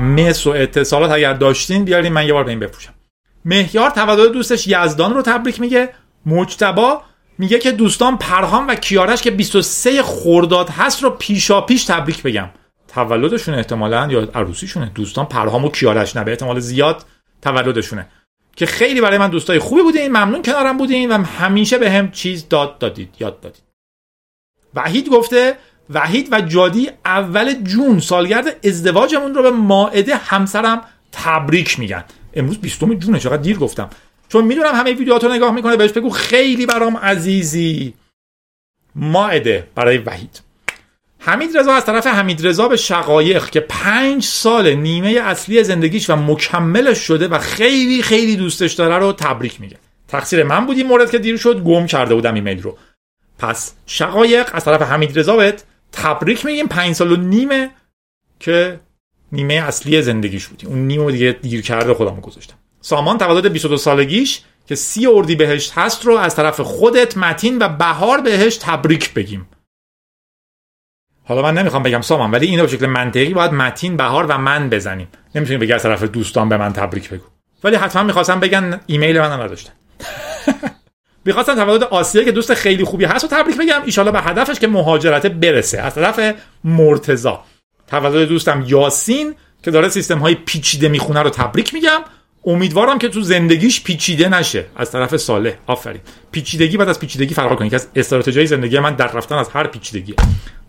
مس و اتصالات اگر داشتین بیارین من یه بار به این بفروشم مهیار تولد دوستش یزدان رو تبریک میگه. مجتبا میگه که دوستان پرهام و کیارش که 23 خرداد هست رو پیشا پیش تبریک بگم. تولدشون احتمالا یا عروسیشونه. دوستان پرهام و کیارش نه به احتمال زیاد تولدشونه. که خیلی برای من دوستای خوبی بودین ممنون کنارم بودین و همیشه به هم چیز داد دادید یاد دادید. وحید گفته وحید و جادی اول جون سالگرد ازدواجمون رو به ماعده همسرم تبریک میگن. امروز 20 جونه چقدر دیر گفتم. چون می‌دونم همه ویدیوهاتو نگاه می‌کنه بهش بگو خیلی برام عزیزی. ماعده برای وحید. حمید رضا از طرف حمید رضا به شقایق که پنج سال نیمه اصلی زندگیش و مکملش شده و خیلی خیلی دوستش داره رو تبریک میگه. تقصیر من بود این مورد که دیر شد گم کرده بودم ایمیل رو. پس شقایق از طرف حمید رضا بهت تبریک میگیم. پنج سال و نیمه که نیمه اصلی زندگیش بودی اون نیمه دیگه دیر کرده خودم گذاشتم. سامان تولد 22 سالگیش که سی اردی بهشت هست رو از طرف خودت متین و بهار بهش تبریک بگیم. حالا من نمی‌خوام بگم سامان ولی اینو به شکل منطقی باید متین بهار و من بزنیم. نمی‌تونیم بگی از طرف دوستان به من تبریک بگو. ولی حتما می‌خواستم بگن ایمیل من نداشتن. می‌خواستم تولد آسیه که دوست خیلی خوبی هست و تبریک بگم. ایشالا به هدفش که مهاجرت برسه. از طرف مرتزا تولد دوستم یاسین که داره سیستم های پیچیده می‌خونه رو تبریک میگم. امیدوارم که تو زندگیش پیچیده نشه. از طرف صالح. آفرین. پیچیدگی بعد از پیچیدگی فرق کنید که از استراتژی زندگی من در رفتن از هر پیچیدگی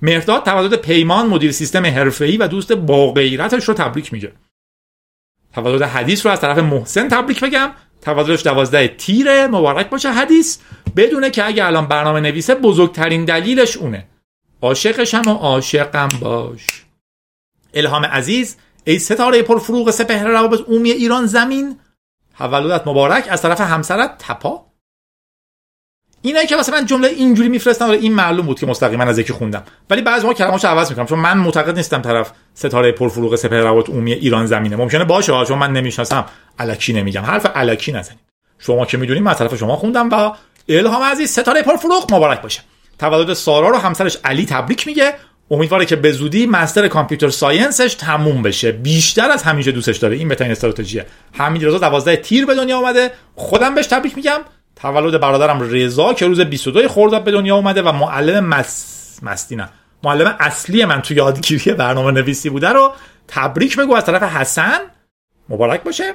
مهرداد تولد پیمان مدیر سیستم حرفه‌ای و دوست با غیرتش رو تبریک میگه. تولد حدیث رو از طرف محسن تبریک بگم. تولدش دوازده تیره. مبارک باشه. حدیث بدونه که اگه الان برنامه نویسه بزرگترین دلیلش اونه. عاشقشم و عاشقم باش. الهام عزیز ای ستاره پرفروغ سپهر روابط عمومی ایران زمین. تولدت مبارک از طرف همسرت تپا. اینایی که واسه من جمله اینجوری میفرستن این معلوم بود که مستقیما از یکی خوندم. ولی بعضی ما کلماتشو عوض می‌کنم چون من معتقد نیستم طرف ستاره پرفروغ سپهر روابط عمومی ایران زمینه. ممکنه باشه چون من نمی‌شناسم. الکی نمیگم. حرف الکی نزنید. شما که می‌دونید من طرف شما خوندم و الهام عزیز ستاره پرفروغ مبارک باشه. تولد سارا رو همسرش علی تبریک میگه. امیدواره که به زودی مستر کامپیوتر ساینسش تموم بشه. بیشتر از همیشه دوستش داره. این بهترین استراتژیه. حمید رضا 12 تیر به دنیا اومده. خودم بهش تبریک میگم. تولد برادرم رضا که روز 22 خرداد به دنیا اومده و معلم مس... مستی نه. معلم اصلی من تو یادگیری برنامه نویسی بوده رو تبریک بگو از طرف حسن. مبارک باشه.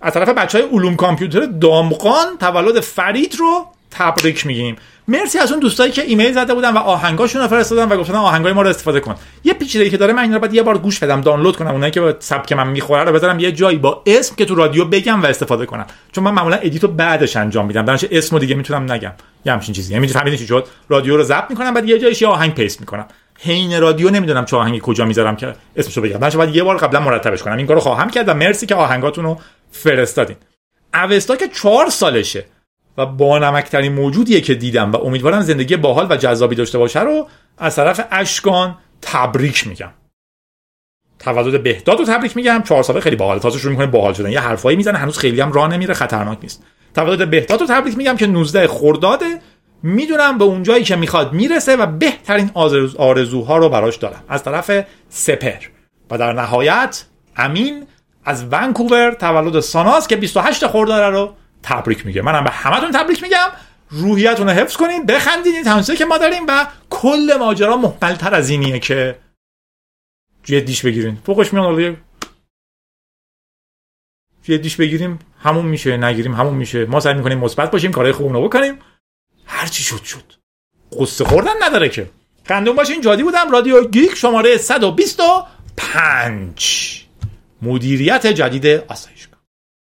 از طرف بچه های علوم کامپیوتر دامقان تولد فرید رو تبریک میگیم. مرسی از اون دوستایی که ایمیل زده بودن و آهنگاشون رو فرستادن و گفتن آهنگای ما رو استفاده کن. یه پیچیدگی که داره من این رو باید یه بار گوش بدم دانلود کنم اونایی که سبک من می‌خوره رو بذارم یه جایی با اسم که تو رادیو بگم و استفاده کنم. چون من معمولا edit و بعدش انجام میدم در نتیجه اسمو دیگه می‌تونم نگم. یه همچین چیزی. یعنی فهمیدین چی شد؟ رادیو رو ضبط می‌کنم بعد یه جایش یه آهنگ paste می‌کنم. حین رادیو نمی‌دونم چه آهنگی کجا می‌ذارم که اسمشو بگم. در نتیجه باید یه بار قبلا مرتبش کنم. این کارو خواهم کرد و مرسی که آهنگاتون رو فرستادین. اوستا که چهار سالشه. و با نمکترین موجودیه که دیدم و امیدوارم زندگی باحال و جذابی داشته باشه رو از طرف اشکان تبریک میگم. تولد بهداد رو تبریک میگم. چهار ساله خیلی باحال تازه شروع می‌کنه باحال شدن. یه حرفایی می‌زنه هنوز خیلی هم راه نمیره خطرناک نیست. تولد بهداد رو تبریک میگم که 19 خرداده می‌دونم به اون جایی که می‌خواد می‌رسه و بهترین آرزوها رو براش دارم. از طرف سپر و در نهایت امین از ونکوور تولد ساناس که 28 خرداد رو تبریک میگه منم به همتون تبریک میگم. روحیتون رو حفظ کنین بخندین این که ما داریم و کل ماجرا محملتر از اینیه که جدیش بگیرین. فوقش میان جدیش بگیریم همون میشه نگیریم همون میشه. ما سعی می‌کنیم مثبت باشیم کارهای خوب رو بکنیم. هر چی شد شد. قصه خوردن نداره که. خندون باشین جادی بودم. رادیو گیک شماره 125 مدیریت جدید آسایش.